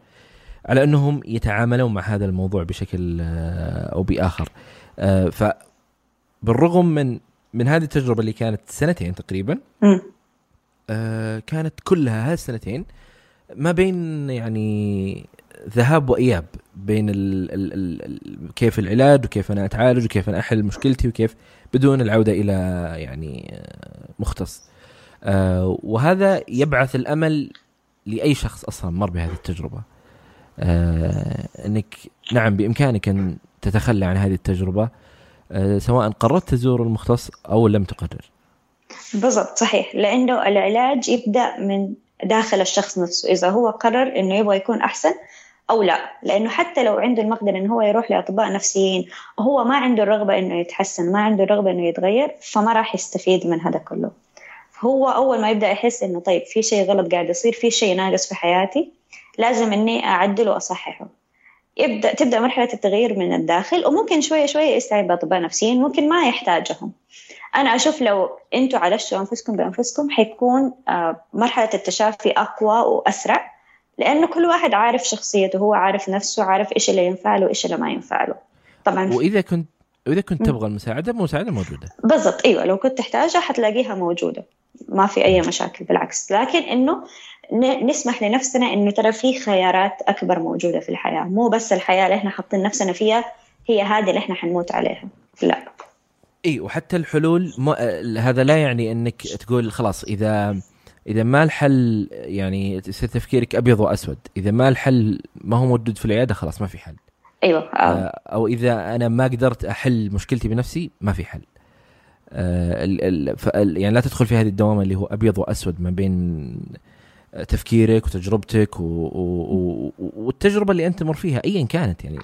على أنهم يتعاملون مع هذا الموضوع بشكل آه، أو بآخر. آه، ف بالرغم من من هذه التجربة اللي كانت سنتين تقريبا آه، كانت كلها هذه السنتين ما بين يعني ذهاب وإياب بين ال ال ال كيف العلاج وكيف أنا أتعالج وكيف أنا أحل مشكلتي وكيف بدون العودة إلى يعني مختص. وهذا يبعث الأمل لأي شخص أصلا مر بهذه التجربة. آه انك نعم بإمكانك أن تتخلى عن هذه التجربة آه سواء قررت تزور المختص أو لم تقرر. بالضبط صحيح. لأنه العلاج يبدأ من داخل الشخص نفسه إذا هو قرر إنه يبغى يكون أحسن أو لا. لأنه حتى لو عنده المقدرة إنه هو يروح لأطباء نفسيين وهو ما عنده الرغبة إنه يتحسن ما عنده الرغبة إنه يتغير فما راح يستفيد من هذا كله. هو أول ما يبدأ يحس إنه طيب في شيء غلط قاعد يصير في شيء ناقص في حياتي لازم إني أعدل وأصححه. يبدأ تبدأ مرحلة التغيير من الداخل وممكن شوية شوية يستعين بأطباء نفسيين ممكن ما يحتاجهم. أنا أشوف لو أنتم عالجتوا أنفسكم بأنفسكم حيكون آه، مرحلة التشافي أقوى وأسرع لأنه كل واحد عارف شخصيته هو عارف نفسه عارف إيش اللي ينفع له وإيش اللي ما ينفع له. طبعا. وإذا كنت واذا كنت تبغى المساعدة المساعدة موجودة. بالضبط أيوه لو كنت تحتاجها حتلاقيها موجودة. ما في أي مشاكل بالعكس. لكن إنه نسمح لنفسنا إنه ترى في خيارات أكبر موجودة في الحياة. مو بس الحياة اللي إحنا حاطين نفسنا فيها هي هذه اللي إحنا حنموت عليها. لا. إي وحتى الحلول م... هذا لا يعني إنك تقول خلاص إذا إذا ما الحل يعني يصير تفكيرك أبيض وأسود. إذا ما الحل ما هو موجود في العيادة خلاص ما في حل. أيوه آه. أو إذا أنا ما قدرت أحل مشكلتي بنفسي ما في حل. آه يعني لا تدخل في هذه الدوامة اللي هو أبيض وأسود ما بين تفكيرك وتجربتك و... و... والتجربة اللي أنت تمر فيها ايا كانت يعني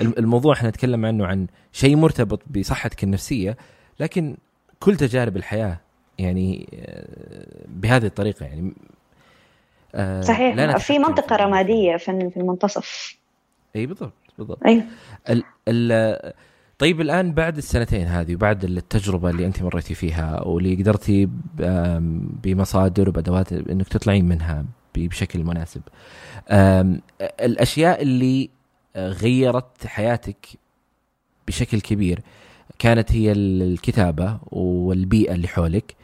الموضوع إحنا نتكلم عنه عن شيء مرتبط بصحتك النفسية لكن كل تجارب الحياة يعني بهذه الطريقة يعني صحيح في منطقة رمادية في المنتصف. إي بالضبط بالضبط. أيوه ال... ال... طيب الآن بعد السنتين هذه وبعد التجربة اللي أنت مريتي فيها واللي قدرتي بمصادر وبأدوات إنك تطلعين منها بشكل مناسب الأشياء اللي غيرت حياتك بشكل كبير كانت هي الكتابة والبيئة اللي حولك.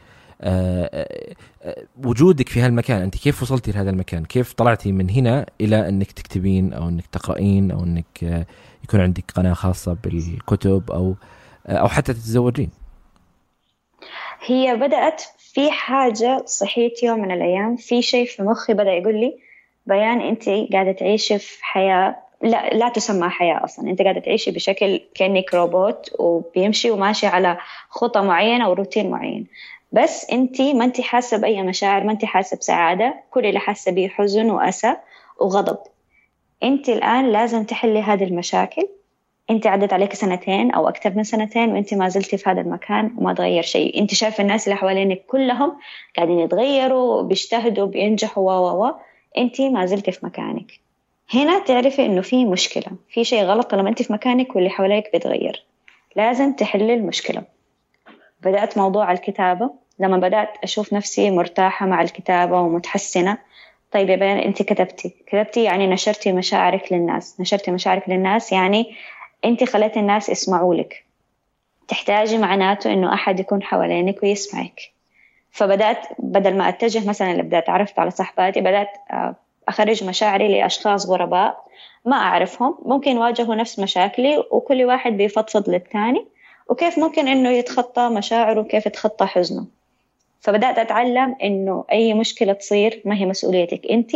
وجودك في هالمكان أنت كيف وصلتي لهذا المكان؟ كيف طلعتي من هنا إلى إنك تكتبين أو إنك تقرأين أو إنك يكون عندك قناة خاصة بالكتب أو أو حتى تتزوجين؟ هي بدأت في حاجة صحيت يوم من الأيام. في شيء في مخي بدأ يقول لي بيان أنت قاعدة تعيشي في حياة لا لا تسمى حياة أصلا. أنت قاعدة تعيشي بشكل كأنك روبوت وبيمشي وماشي على خطة معينة وروتين معين. بس أنت ما أنت حاسة بأي مشاعر ما أنت حاسة بسعادة كل اللي حاسة به حزن وأسى وغضب. انت الآن لازم تحلي هذه المشاكل. انت عدت عليك سنتين أو أكثر من سنتين وانت ما زلتي في هذا المكان وما تغير شيء. انت شايفه الناس اللي حوالينك كلهم قاعدين يتغيروا بيجتهدوا بينجحوا و و انت ما زلتي في مكانك. هنا تعرفي إنه في مشكلة في شيء غلط طالما انت في مكانك واللي حواليك بيتغير. لازم تحلي المشكلة. بدأت موضوع الكتابة. لما بدأت أشوف نفسي مرتاحة مع الكتابة ومتحسنة طيب يا بيان أنت كتبتي. كتبتي يعني نشرتي مشاعرك للناس. نشرتي مشاعرك للناس يعني أنت خليتي الناس يسمعوا لك. تحتاجي معناته إنه أحد يكون حوالينك ويسمعك. فبدأت بدل ما أتجه مثلا اللي بدأت عرفت على صحباتي بدأت آه، أخرج مشاعري لأشخاص غرباء ما أعرفهم. ممكن يواجهوا نفس مشاكلي وكل واحد بيفضفض للثاني وكيف ممكن إنه يتخطى مشاعره وكيف يتخطى حزنه. فبدأت أتعلم إنه أي مشكلة تصير ما هي مسؤوليتك أنت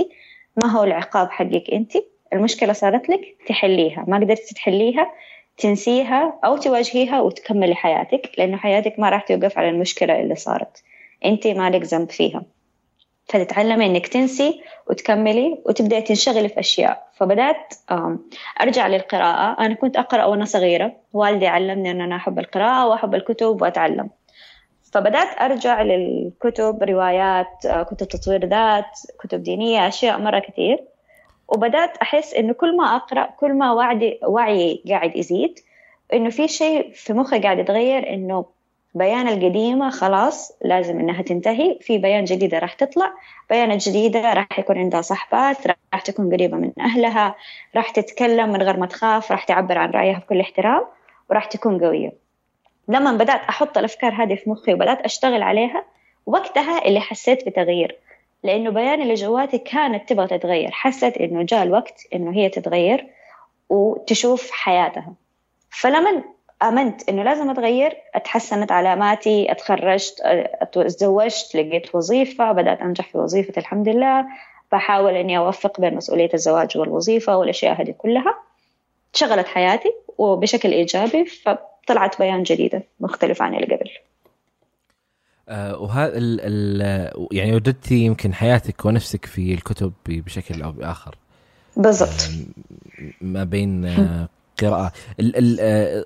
ما هو العقاب حقك أنت. المشكلة صارت لك تحليها ما قدرتي تحليها تنسيها أو تواجهيها وتكملي حياتك لأنه حياتك ما راح توقف على المشكلة اللي صارت. أنت مالك ذنب فيها. فتتعلمي إنك تنسي وتكملي وتبدأي تنشغلي في أشياء. فبدأت أرجع للقراءة. أنا كنت أقرأ وأنا صغيرة. والدي علمني إن أنا أحب القراءة وأحب الكتب وأتعلم. فبدأت أرجع للكتب روايات آه، كتب تطوير ذات كتب دينية أشياء مرة كثير. وبدأت أحس إنه كل ما أقرأ كل ما وعدي وعي قاعد يزيد إنه في شيء في مخي قاعد يتغير إنه بيان القديمة خلاص لازم إنها تنتهي. في بيان جديدة راح تطلع. بيانات جديدة راح يكون عندها صحبات راح تكون قريبة من أهلها راح تتكلم من غير ما تخاف راح تعبر عن رأيها بكل احترام وراح تكون قوية. لما بدأت أحط الأفكار هذه في مخي وبدأت أشتغل عليها وقتها اللي حسيت بتغيير. لأنه بيان اللي جواتي كانت تبغى تتغير. حست إنه جاء الوقت إنه هي تتغير وتشوف حياتها. فلما آمنت إنه لازم أتغير أتحسنت علاماتي أتخرجت أتزوجت لقيت وظيفة بدأت أنجح في وظيفتي الحمد لله. بحاول إني أوفق بين مسؤولية الزواج والوظيفة والأشياء هذه كلها. شغلت حياتي وبشكل إيجابي ف طلعت بيان جديدة مختلف عن اللي قبل. آه وهذا ال ال يعني وجدتي يمكن حياتك ونفسك في الكتب بشكل أو بآخر. بالضبط. آه ما بين آه قراءة. ال ال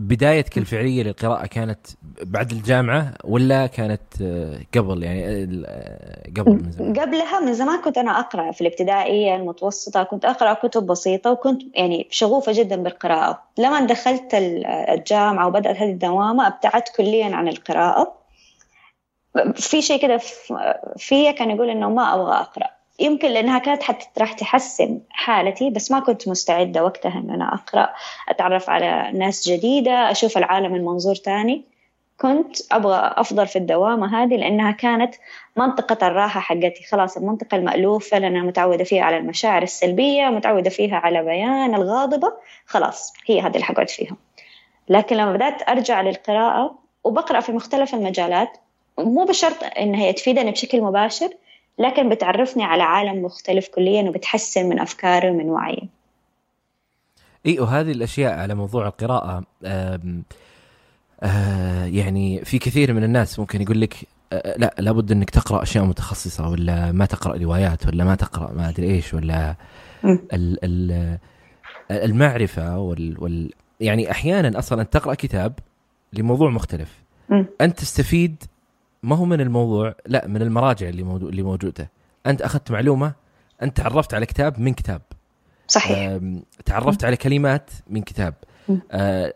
بدايتك الفعليه للقراءة كانت بعد الجامعة ولا كانت آه، قبل؟ يعني آه، قبل من زمان؟ قبلها من زمان كنت أنا أقرأ في الابتدائية المتوسطة كنت أقرأ كتب بسيطة وكنت يعني شغوفة جدا بالقراءة. لما دخلت الجامعة وبدأت هذه الدوامة أبتعدت كليا عن القراءة. في شيء كده فيا كان يقول إنه ما أبغى أقرأ. يمكن لأنها كانت حتى راح تحسن حالتي بس ما كنت مستعدة وقتها ان أنا أقرأ أتعرف على ناس جديدة أشوف العالم من منظور تاني. كنت أبغى أفضل في الدوامة هذه لأنها كانت منطقة الراحة حقتي. خلاص المنطقة المألوفة اللي أنا متعودة فيها على المشاعر السلبية متعودة فيها على بيان الغاضبة. خلاص هي هذه اللي حقعد فيها. لكن لما بدأت أرجع للقراءة وبقرأ في مختلف المجالات مو بشرط إن هي تفيدني بشكل مباشر لكن بتعرفني على عالم مختلف كليا وبتحسن من أفكاري ومن وعيي. إي وهذه الأشياء على موضوع القراءة آه يعني في كثير من الناس ممكن يقول لك آه لا لابد إنك تقرأ أشياء متخصصة ولا ما تقرأ روايات ولا ما تقرأ ما أدري إيش ولا ال ال المعرفة وال, وال يعني أحيانا أصلا تقرأ كتاب لموضوع مختلف. أنت تستفيد ما هو من الموضوع لا من المراجع اللي موجود اللي موجودة. أنت أخذت معلومة أنت تعرفت على كتاب من كتاب. صحيح. تعرفت على كلمات من كتاب. آه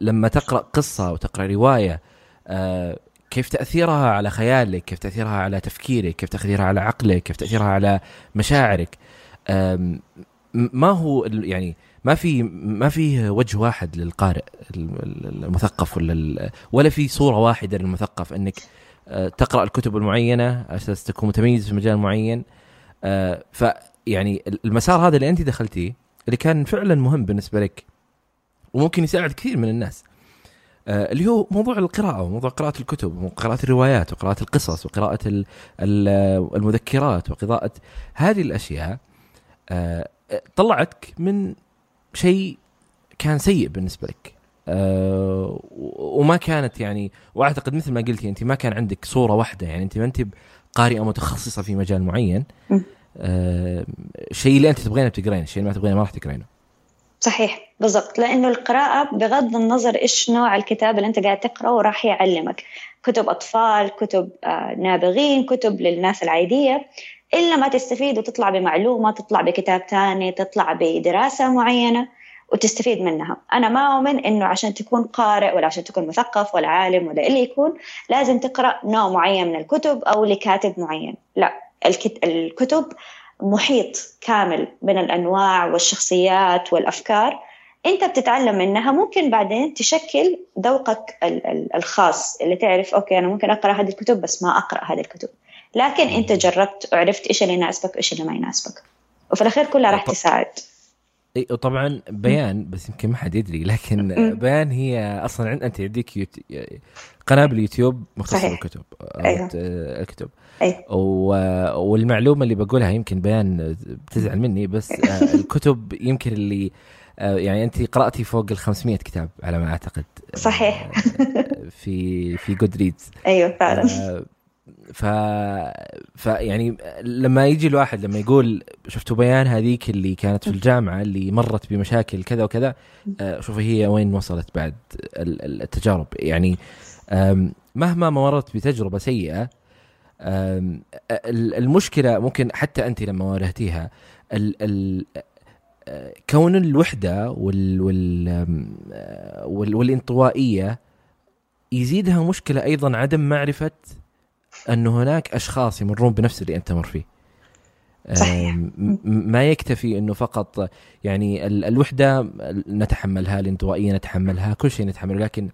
لما تقرأ قصة وتقرا رواية آه كيف تأثيرها على خيالك؟ كيف تأثيرها على تفكيرك؟ كيف تأثيرها على عقلك؟ كيف تأثيرها على مشاعرك؟ ما هو يعني ما في ما في وجه واحد للقارئ المثقف ولا ولا في صورة واحدة للمثقف إنك آه، تقرأ الكتب المعينة أساس تكون متميز في مجال معين. آه، فيعني المسار هذا اللي أنت دخلتيه اللي كان فعلا مهم بالنسبة لك وممكن يساعد كثير من الناس آه، اللي هو موضوع القراءة وموضوع قراءة الكتب وقراءة الروايات وقراءة القصص وقراءة المذكرات وقراءة هذه الأشياء طلعتك من شيء كان سيء بالنسبة لك. آه وما كانت يعني وأعتقد مثل ما قلتي أنت ما كان عندك صورة واحدة يعني أنت ما أنت قارئة متخصصة في مجال معين. آه الشيء اللي أنت تبغينه بتقرينه الشيء اللي ما تبغينه ما راح تقرينه صحيح بالضبط. لأنه القراءة بغض النظر إيش نوع الكتاب اللي أنت قاعد تقرأه راح يعلمك. كتب أطفال كتب آه نابغين كتب للناس العادية. إلا ما تستفيد وتطلع بمعلومة تطلع بكتاب ثاني تطلع بدراسة معينة. وتستفيد منها. أنا ما أؤمن إنه عشان تكون قارئ ولا عشان تكون مثقف ولا عالم ولا اللي يكون لازم تقرأ نوع معين من الكتب أو لكاتب معين. لا الكتب محيط كامل من الأنواع والشخصيات والأفكار. أنت بتتعلم منها ممكن بعدين تشكل ذوقك الخاص اللي تعرف أوكي أنا ممكن أقرأ هذه الكتب بس ما أقرأ هذه الكتب. لكن أنت جربت وعرفت إيش اللي يناسبك وإيش اللي ما يناسبك. وفي الأخير كلها راح تساعد. إي وطبعا بيان بس يمكن ما حد يدري لكن بيان هي أصلا أنت عندك يوت... قناه باليوتيوب مختصة بالكتب أيوه. الكتب. أيوه. و... والمعلومة اللي بقولها يمكن بيان بتزعل مني بس آه، الكتب يمكن اللي آه، يعني أنت قرأتي فوق ال 500 كتاب على ما أعتقد صحيح. آه، في في Goodreads أيوه فعلا. ف... ف يعني لما يجي الواحد لما يقول شفتوا بيان هذيك اللي كانت في الجامعة اللي مرت بمشاكل كذا وكذا آه، شوفي هي وين وصلت بعد التجارب. يعني مهما ما مرت بتجربة سيئة المشكلة ممكن حتى أنت لما واجهتيها كون الوحدة وال وال والانطوائية يزيدها مشكلة أيضا عدم معرفة أنه هناك أشخاص يمرون بنفس اللي أنت تمر فيه صحيح. ما يكتفي أنه فقط يعني الوحدة نتحملها الانطوائية نتحملها كل شيء نتحمله لكن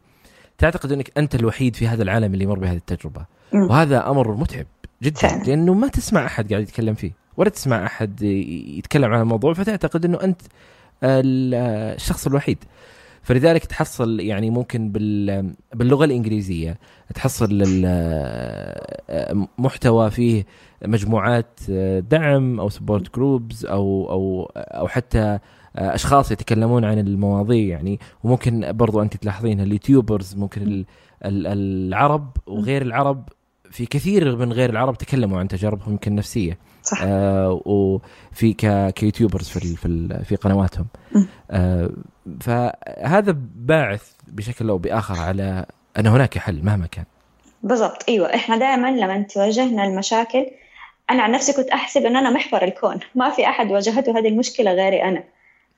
تعتقد أنك أنت الوحيد في هذا العالم اللي يمر بهذه التجربة م. وهذا أمر متعب جدا فعلا. لأنه ما تسمع أحد قاعد يتكلم فيه ولا تسمع أحد يتكلم عن الموضوع فتعتقد أنه أنت الشخص الوحيد فلذلك تحصل يعني ممكن بال باللغة الإنجليزية تحصل محتوى فيه مجموعات دعم أو support groups أو أو أو حتى أشخاص يتكلمون عن المواضيع يعني. وممكن برضو أنت تلاحظين ال YouTubers ممكن العرب وغير العرب. في كثير من غير العرب تكلموا عن تجاربهم يمكن النفسيه صح. آه وفي ك YouTubers في في في قنواتهم. آه فهذا باعث بشكل أو بآخر على أن هناك حل مهما كان. بالضبط. أيوه. إحنا دائما لما تواجهنا المشاكل أنا عن نفسي كنت أحسب إن أنا محور الكون. ما في أحد واجهته هذه المشكلة غيري أنا.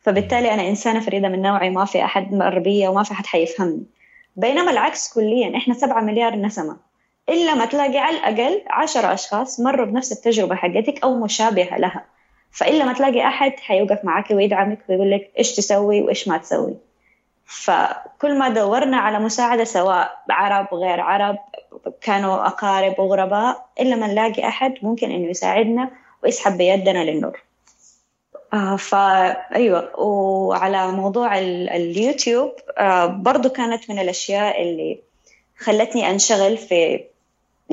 فبالتالي أنا إنسانة فريدة من نوعي ما في أحد مر بي وما في أحد حيفهمني. بينما العكس كليا. إحنا سبعة مليار نسمة. إلا ما تلاقي على الأقل عشرة أشخاص مروا بنفس التجربة حقتك أو مشابهة لها. فإلا ما تلاقي أحد حيوقف معك ويدعمك ويقول لك إيش تسوي وإيش ما تسوي. فكل ما دورنا على مساعدة سواء عرب غير عرب كانوا أقارب وغرباء إلا ما نلاقي أحد ممكن إنه يساعدنا ويسحب بيدنا للنور. آه فأيوة وعلى موضوع اليوتيوب آه برضو كانت من الأشياء اللي خلتني أنشغل في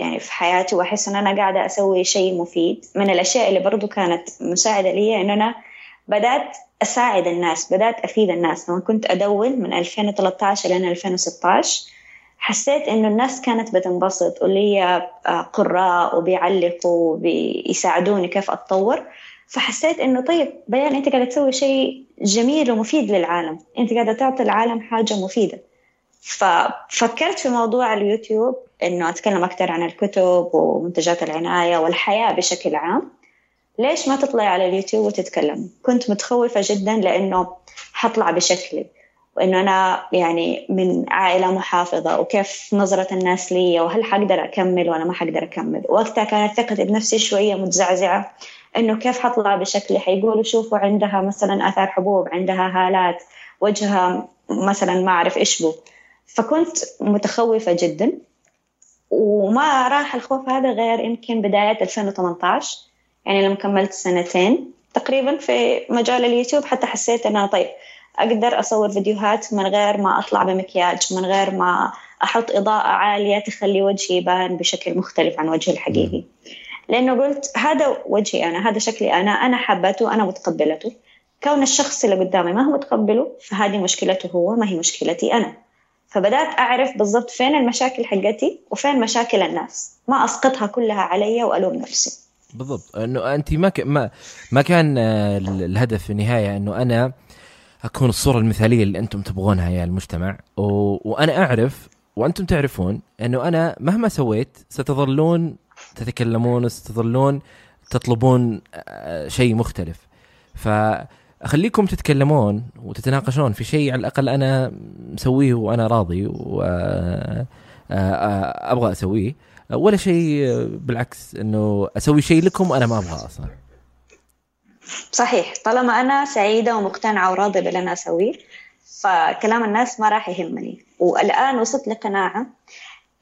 يعني في حياتي وأحس إن أنا قاعدة أسوي شيء مفيد. من الأشياء اللي برضو كانت مساعدة لي إن أنا بدأت أساعد الناس بدأت أفيد الناس. لما كنت أدون من 2013 لين 2016 حسيت إنه الناس كانت بتنبسط ولي آه، قراء وبيعلقوا وبيساعدوني كيف أتطور. فحسيت إنه طيب بيان أنت قاعدة تسوي شيء جميل ومفيد للعالم. أنت قاعدة تعطي العالم حاجة مفيدة. ففكرت في موضوع اليوتيوب إنه أتكلم أكثر عن الكتب ومنتجات العناية والحياة بشكل عام. ليش ما تطلعي على اليوتيوب وتتكلم؟ كنت متخوفة جدا لأنه حطلع بشكلي وإنه أنا يعني من عائلة محافظة وكيف نظرة الناس لي وهل حقدر أكمل ولا ما حقدر أكمل. وقتها كانت ثقتي بنفسي شوية متزعزعة إنه كيف حطلع بشكلي؟ حيقولوا شوفوا عندها مثلا آثار حبوب عندها هالات وجهها مثلا ما أعرف إيش بو. فكنت متخوفة جدا وما راح الخوف هذا غير يمكن بداية 2018 يعني لما كملت سنتين تقريبا في مجال اليوتيوب حتى حسيت أنا طيب أقدر أصور فيديوهات من غير ما أطلع بمكياج من غير ما أحط إضاءة عالية تخلي وجهي يبان بشكل مختلف عن وجهي الحقيقي. لأنه قلت هذا وجهي أنا هذا شكلي أنا أنا حبته أنا متقبلته. كون الشخص اللي قدامي ما هو متقبله فهذه مشكلته هو ما هي مشكلتي أنا. فبدأت أعرف بالضبط فين المشاكل حقتي وفين مشاكل الناس. ما أسقطها كلها علي وألوم نفسي. بالضبط. إنه أنت ما ك... ما ما كان آه، الهدف في النهاية إنه أنا أكون الصورة المثالية اللي أنتم تبغونها يا المجتمع. و... وأنا أعرف وأنتم تعرفون إنه أنا مهما سويت ستظلون تتكلمون ستظلون تطلبون آه، شيء مختلف. فاخليكم تتكلمون وتتناقشون في شيء على الأقل أنا مسويه وأنا راضي وابغى آه، أسويه. ولا شيء بالعكس إنه أسوي شيء لكم وأنا ما أبغى أصلا. صحيح. طالما أنا سعيدة ومقتنعة وراضيه باللي أنا أسويه فكلام الناس ما راح يهمني. والآن وصلت لقناعة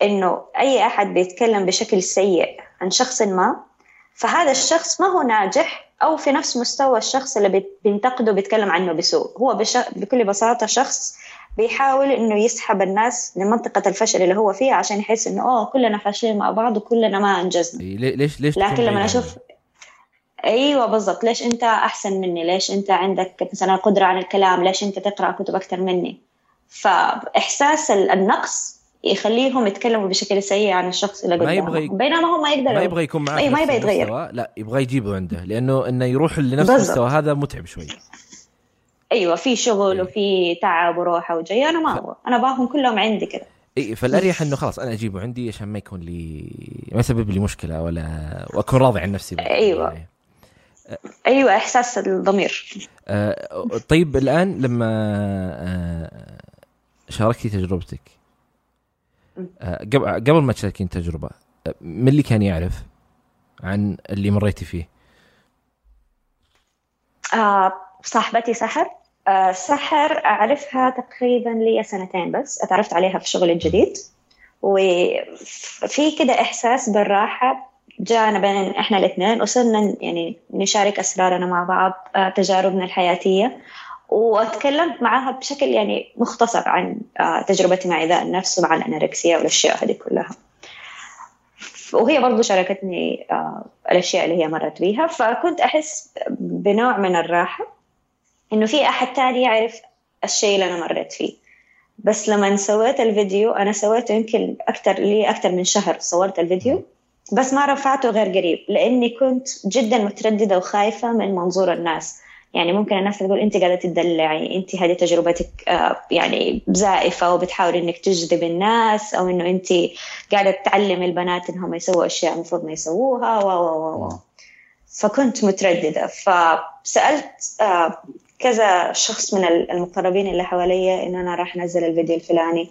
إنه أي أحد بيتكلم بشكل سيء عن شخص ما فهذا الشخص ما هو ناجح أو في نفس مستوى الشخص اللي بينتقده بيتكلم عنه بسوء. هو بش... بكل بساطة شخص بيحاول إنه يسحب الناس لمنطقة الفشل اللي هو فيها عشان يحس إنه اوه كلنا فاشلين مع بعض وكلنا ما أنجزنا. ليش ليش لكن لما أشوف أيوه بالضبط. ليش أنت أحسن مني؟ ليش أنت عندك مثلا قدرة على الكلام؟ ليش أنت تقرأ كتب أكثر مني؟ فإحساس النقص يخليهم يتكلموا بشكل سيء عن الشخص اللي قدامهم ما يبغى بينما هو ما يقدر ما يبغى يكون معاه ما يبغى يتغير. لا يبغى يجيبه عنده لأنه إنه يروح لنفس المستوى. هذا متعب شوي. أيوه في شغل إيه. وفي تعب وروحه وجاي أنا ما أبغى. أنا باهم كلهم عندي كذا. اي فالأريح إنه خلاص أنا أجيبه عندي عشان ما يكون لي ما يسبب لي مشكلة ولا وأكون راضي عن نفسي. أيوه. يعني. أيوه إحساس الضمير. آه طيب الآن لما آه شاركتي تجربتك قبل قبل ما تشاركين تجربه آه، من اللي كان يعرف عن اللي مريتي فيه؟ آه صاحبتي سحر. آه، سحر أعرفها تقريبا لي سنتين بس أتعرفت عليها في شغلي الجديد وفي كده إحساس بالراحة جانا بين إحنا الاثنين وصرنا يعني نشارك أسرارنا مع بعض آه، تجاربنا الحياتية. وتكلمت معها بشكل يعني مختصر عن آه، تجربتي مع إيذاء النفس ومع الأنوركسيا والأشياء هذه كلها. وهي برضو شاركتني الأشياء اللي هي مرت بيها. فكنت أحس بنوع من الراحة إنه في أحد تاني يعرف الشيء اللي أنا مريت فيه. بس لما سويت الفيديو أنا سويته يمكن أكتر لي أكتر من شهر صورت الفيديو بس ما رفعته غير قريب لأني كنت جدا مترددة وخايفة من منظور الناس. يعني ممكن الناس تقول أنت قاعدة تدلعي أنت هذه تجربتك آه، يعني زائفة وبتحاول إنك تجذب الناس أو إنه أنت قاعدة تعلمي البنات انهم يسووا أشياء المفروض ما يسووها و و و فكنت مترددة. فسألت آه، كذا شخص من المقربين اللي حواليا انه أنا راح أنزل الفيديو الفلاني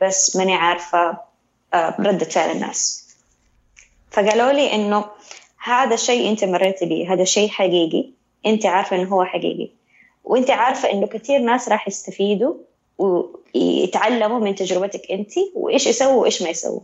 بس ماني عارفة آه، ردة فعل الناس. فقالوا لي إنه هذا الشيء أنت مريتي به هذا شيء حقيقي. انت عارفة إنه هو حقيقي. وانت عارفة إنه كثير ناس راح يستفيدوا ويتعلموا من تجربتك انت وإيش يسووا وإيش ما يسووا.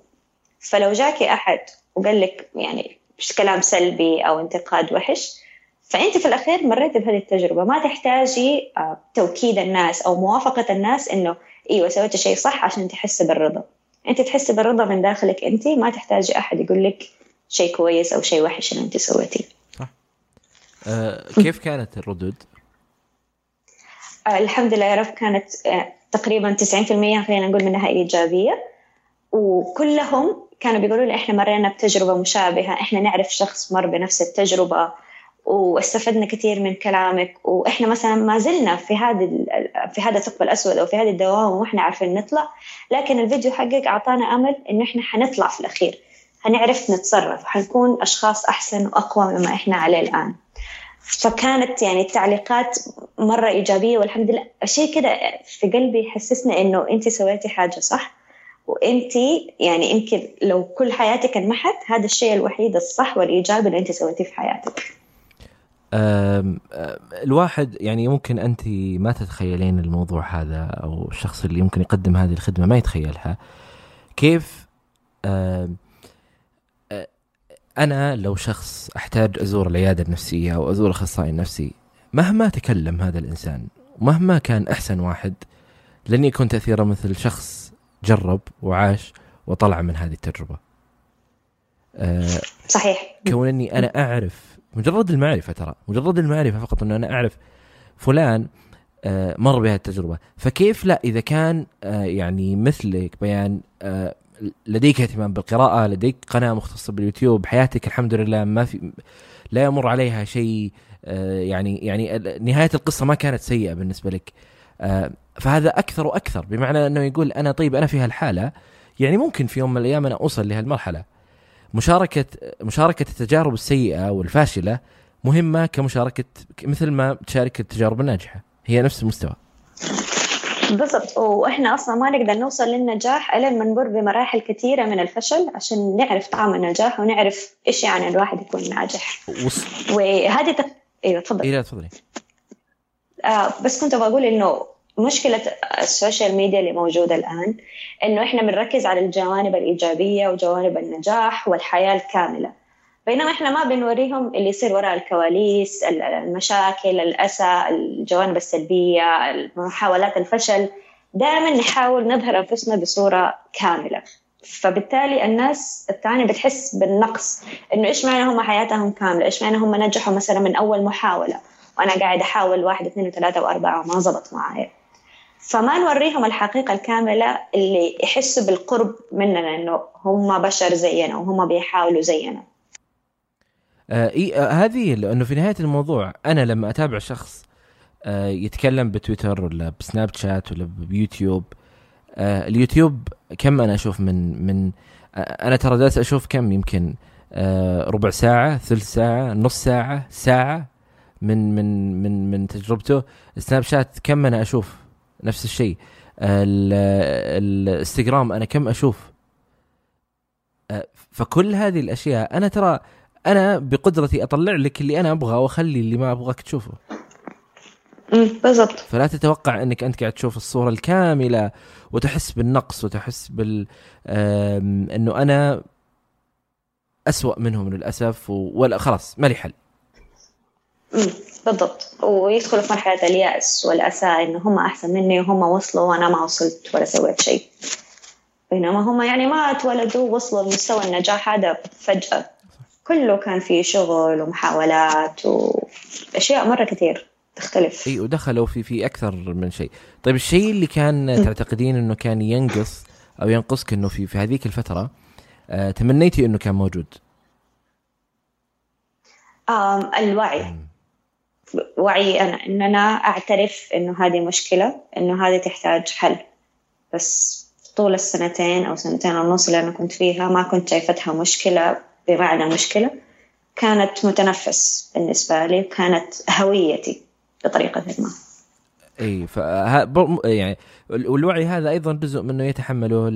فلو جاكي أحد وقال لك يعني كلام سلبي أو انتقاد وحش فأنت في الأخير مريتي بهذه التجربة. ما تحتاجي آه، توكيد الناس أو موافقة الناس إنه إيوه سويتي شيء صح عشان تحسي بالرضا. أنت تحسي بالرضا من داخلك أنت ما تحتاجي أحد يقول لك شيء كويس أو شيء وحش اللي أنت سويتيه. كيف كانت الردود؟ أه الحمد لله يا رب كانت أه تقريبا 90% خلينا نقول منها إيجابية. وكلهم كانوا بيقولوا لي إحنا مرينا بتجربة مشابهة إحنا نعرف شخص مر بنفس التجربة واستفدنا كثير من كلامك. وإحنا مثلا ما زلنا في هذا في هذا الثقب الأسود أو في هذه الدوامه وإحنا عارفين نطلع لكن الفيديو حقك أعطانا أمل إنه إحنا حنطلع في الأخير. حنعرف نتصرف وحنكون أشخاص أحسن وأقوى مما إحنا عليه الآن. فكانت يعني التعليقات مرة إيجابية والحمد لله. شيء كده في قلبي يحسسنا إنه أنت سويتي حاجة صح؟ وأنت يعني يمكن لو كل حياتك انمحت هذا الشيء الوحيد الصح والإيجابي اللي أنت سويتيه في حياتك. الواحد يعني ممكن انت ما تتخيلين الموضوع هذا أو الشخص اللي يمكن يقدم هذه الخدمة ما يتخيلها. كيف أنا لو شخص أحتاج أزور العيادة النفسية أو أزور الاخصائي النفسي مهما تكلم هذا الإنسان ومهما كان أحسن واحد لن يكون تأثيره مثل شخص جرب وعاش وطلع من هذه التجربة. صحيح. كون إني أنا أعرف مجرد المعرفة ترى مجرد المعرفة فقط إنه أنا أعرف فلان آه، مر بهذه التجربة. فكيف لا إذا كان آه، يعني مثلك بيان آه، لديك اهتمام بالقراءة لديك قناة مختصة باليوتيوب حياتك الحمد لله ما في لا يمر عليها شيء يعني يعني نهاية القصة ما كانت سيئة بالنسبة لك. فهذا أكثر وأكثر بمعنى أنه يقول أنا طيب أنا في هالحالة يعني ممكن في يوم من الأيام أنا أوصل لهالمرحلة. مشاركة مشاركة التجارب السيئة والفاشلة مهمة كمشاركة مثل ما تشارك التجارب الناجحة. هي نفس المستوى. بالضبط. وإحنا أصلا ما نقدر نوصل للنجاح إلا لما نمر بمراحل كثيرة من الفشل عشان نعرف طعم النجاح ونعرف إيش يعني الواحد يكون ناجح. وص... وهذه تق... إيوه تفضل. أيوه تفضلي. آه بس كنت بقول إنه مشكلة ال social media اللي موجودة الآن إنه إحنا بنركز على الجوانب الإيجابية وجوانب النجاح والحياة الكاملة. بينما إحنا ما بنوريهم اللي يصير وراء الكواليس المشاكل الأسى الجوانب السلبية محاولات الفشل دائما نحاول نظهر أنفسنا بصورة كاملة. فبالتالي الناس الثانية بتحس بالنقص إنه إيش معنى هم حياتهم كاملة؟ إيش معنى هم نجحوا مثلا من أول محاولة؟ وأنا قاعد أحاول واحد اثنين وثلاثة وأربعة وما زبط معايا فما نوريهم الحقيقة الكاملة اللي يحسوا بالقرب مننا إنه هم بشر زينا وهم بيحاولوا زينا. آه آه هذه لأنه في نهاية الموضوع أنا لما أتابع شخص آه يتكلم بتويتر ولا بسناب شات ولا بيوتيوب آه اليوتيوب كم أنا أشوف من من آه أنا ترى جالس أشوف كم يمكن آه ربع ساعة ثلث ساعة نص ساعة ساعة من من من من تجربته. سناب شات كم أنا أشوف؟ نفس الشيء. الانستغرام أنا كم أشوف؟ أه، فكل هذه الأشياء أنا ترى أنا بقدرتي أطلع لك اللي أنا أبغاه وأخلي اللي ما أبغاك تشوفه. بالضبط. فلا تتوقع إنك أنت قاعد تشوف الصورة الكاملة وتحس بالنقص وتحس بال إنه أنا أسوأ منهم للأسف ولا خلاص ما لي حل. بالضبط. ويدخلوا في مرحلة اليأس والأسى إنه هم أحسن مني وهم وصلوا وأنا ما وصلت ولا سويت شيء. بينما هم يعني ما اتولدوا وصلوا لمستوى النجاح هذا فجأة. كله كان في شغل ومحاولات وأشياء مرة كثير تختلف. إي ودخلوا في في أكثر من شيء. طيب الشيء اللي كان تعتقدين إنه كان ينقص أو ينقصك إنه في في هذيك الفترة آه تمنيتي إنه كان موجود؟ الوعي. وعي أنا إن أنا أعترف إنه هذه مشكلة إنه هذه تحتاج حل. بس طول السنتين أو سنتين ونص اللي أنا كنت فيها ما كنت شايفتها مشكلة. بمعنى مشكلة كانت متنفس بالنسبة لي وكانت هويتي بطريقة ما. إي ف يعني والوعي هذا أيضا جزء منه يتحمله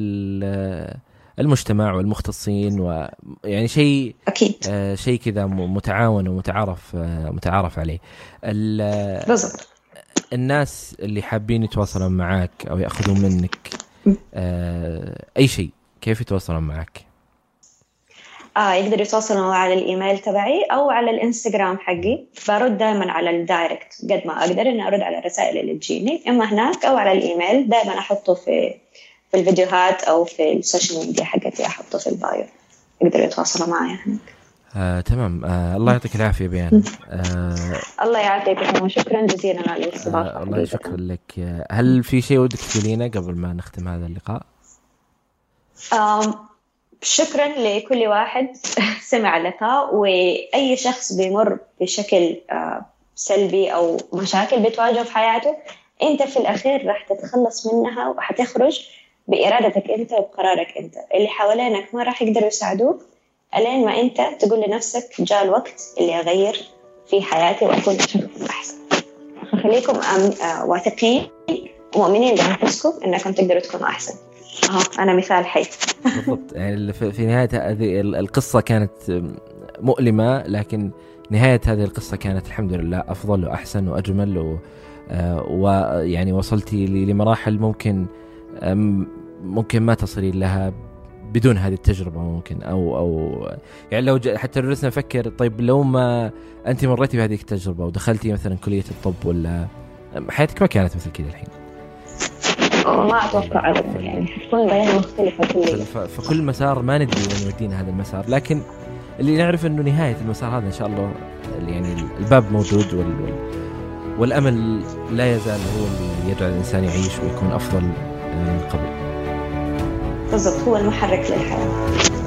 المجتمع والمختصين ويعني شيء أكيد. آه شيء كذا متعاون ومتعارف آه متعارف عليه. بالضبط. الناس اللي حابين يتواصلون معك أو يأخذون منك آه أي شيء كيف يتواصلون معك؟ آه يقدر يتواصلوا على الإيميل تبعي أو على الإنستغرام حقي. برد دائما على ال direct قد ما أقدر إني أرد على الرسائل اللي تجيني. إما هناك أو على الإيميل دائما أحطه في في الفيديوهات أو في ال social media حقتي أحطه في ال bio. يقدروا يتواصلوا معي هناك. آه، تمام. آه، الله يعطيك العافية بيان. آه، الله يعطيك وشكرا جزيلا على الاستضافة. آه، الله شكرا لك. هل في شيء ودك تقولينه قبل ما نختم هذا اللقاء؟ شكرا لكل واحد سمع اللقاء وأي شخص بيمر بشكل آه، سلبي أو مشاكل بتواجهه في حياته أنت في الأخير راح تتخلص منها وحتخرج بإرادتك أنت وبقرارك أنت. اللي حوالينك ما راح يقدروا يساعدوك ألين ما أنت تقول لنفسك جاء الوقت اللي أغير في حياتي وأكون شخص احسن فخليكم آه، واثقين ومؤمنين بأنفسكم إنكم تقدروا تكونوا أحسن. أنا مثال حي. بالضبط. يعني في نهاية هذه القصة كانت مؤلمة لكن نهاية هذه القصة كانت الحمد لله أفضل وأحسن وأجمل و آه، ويعني وصلتي لمراحل ممكن ممكن ما تصلين لها بدون هذه التجربة ممكن أو أو يعني لو حتى جلسنا نفكر طيب لو ما أنت مريتي بهذه التجربة ودخلتي مثلا كلية الطب ولا حياتك ما كانت مثل كذا الحين. ما أتوقع ابدا يعني حتكون بيانه مختلفة كليا فكل مسار ما ندري وين يودينا هذا المسار لكن اللي نعرف إنه نهاية المسار هذا إن شاء الله يعني الباب موجود وال والأمل لا يزال هو اللي يجعل الإنسان يعيش ويكون أفضل من قبل. بالضبط هو المحرك للحياة.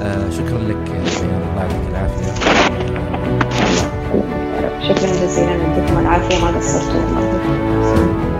آه شكرا لك الله يعطيك العافية. شكرا جزيلا يعطيكم العافية ما قصرتوا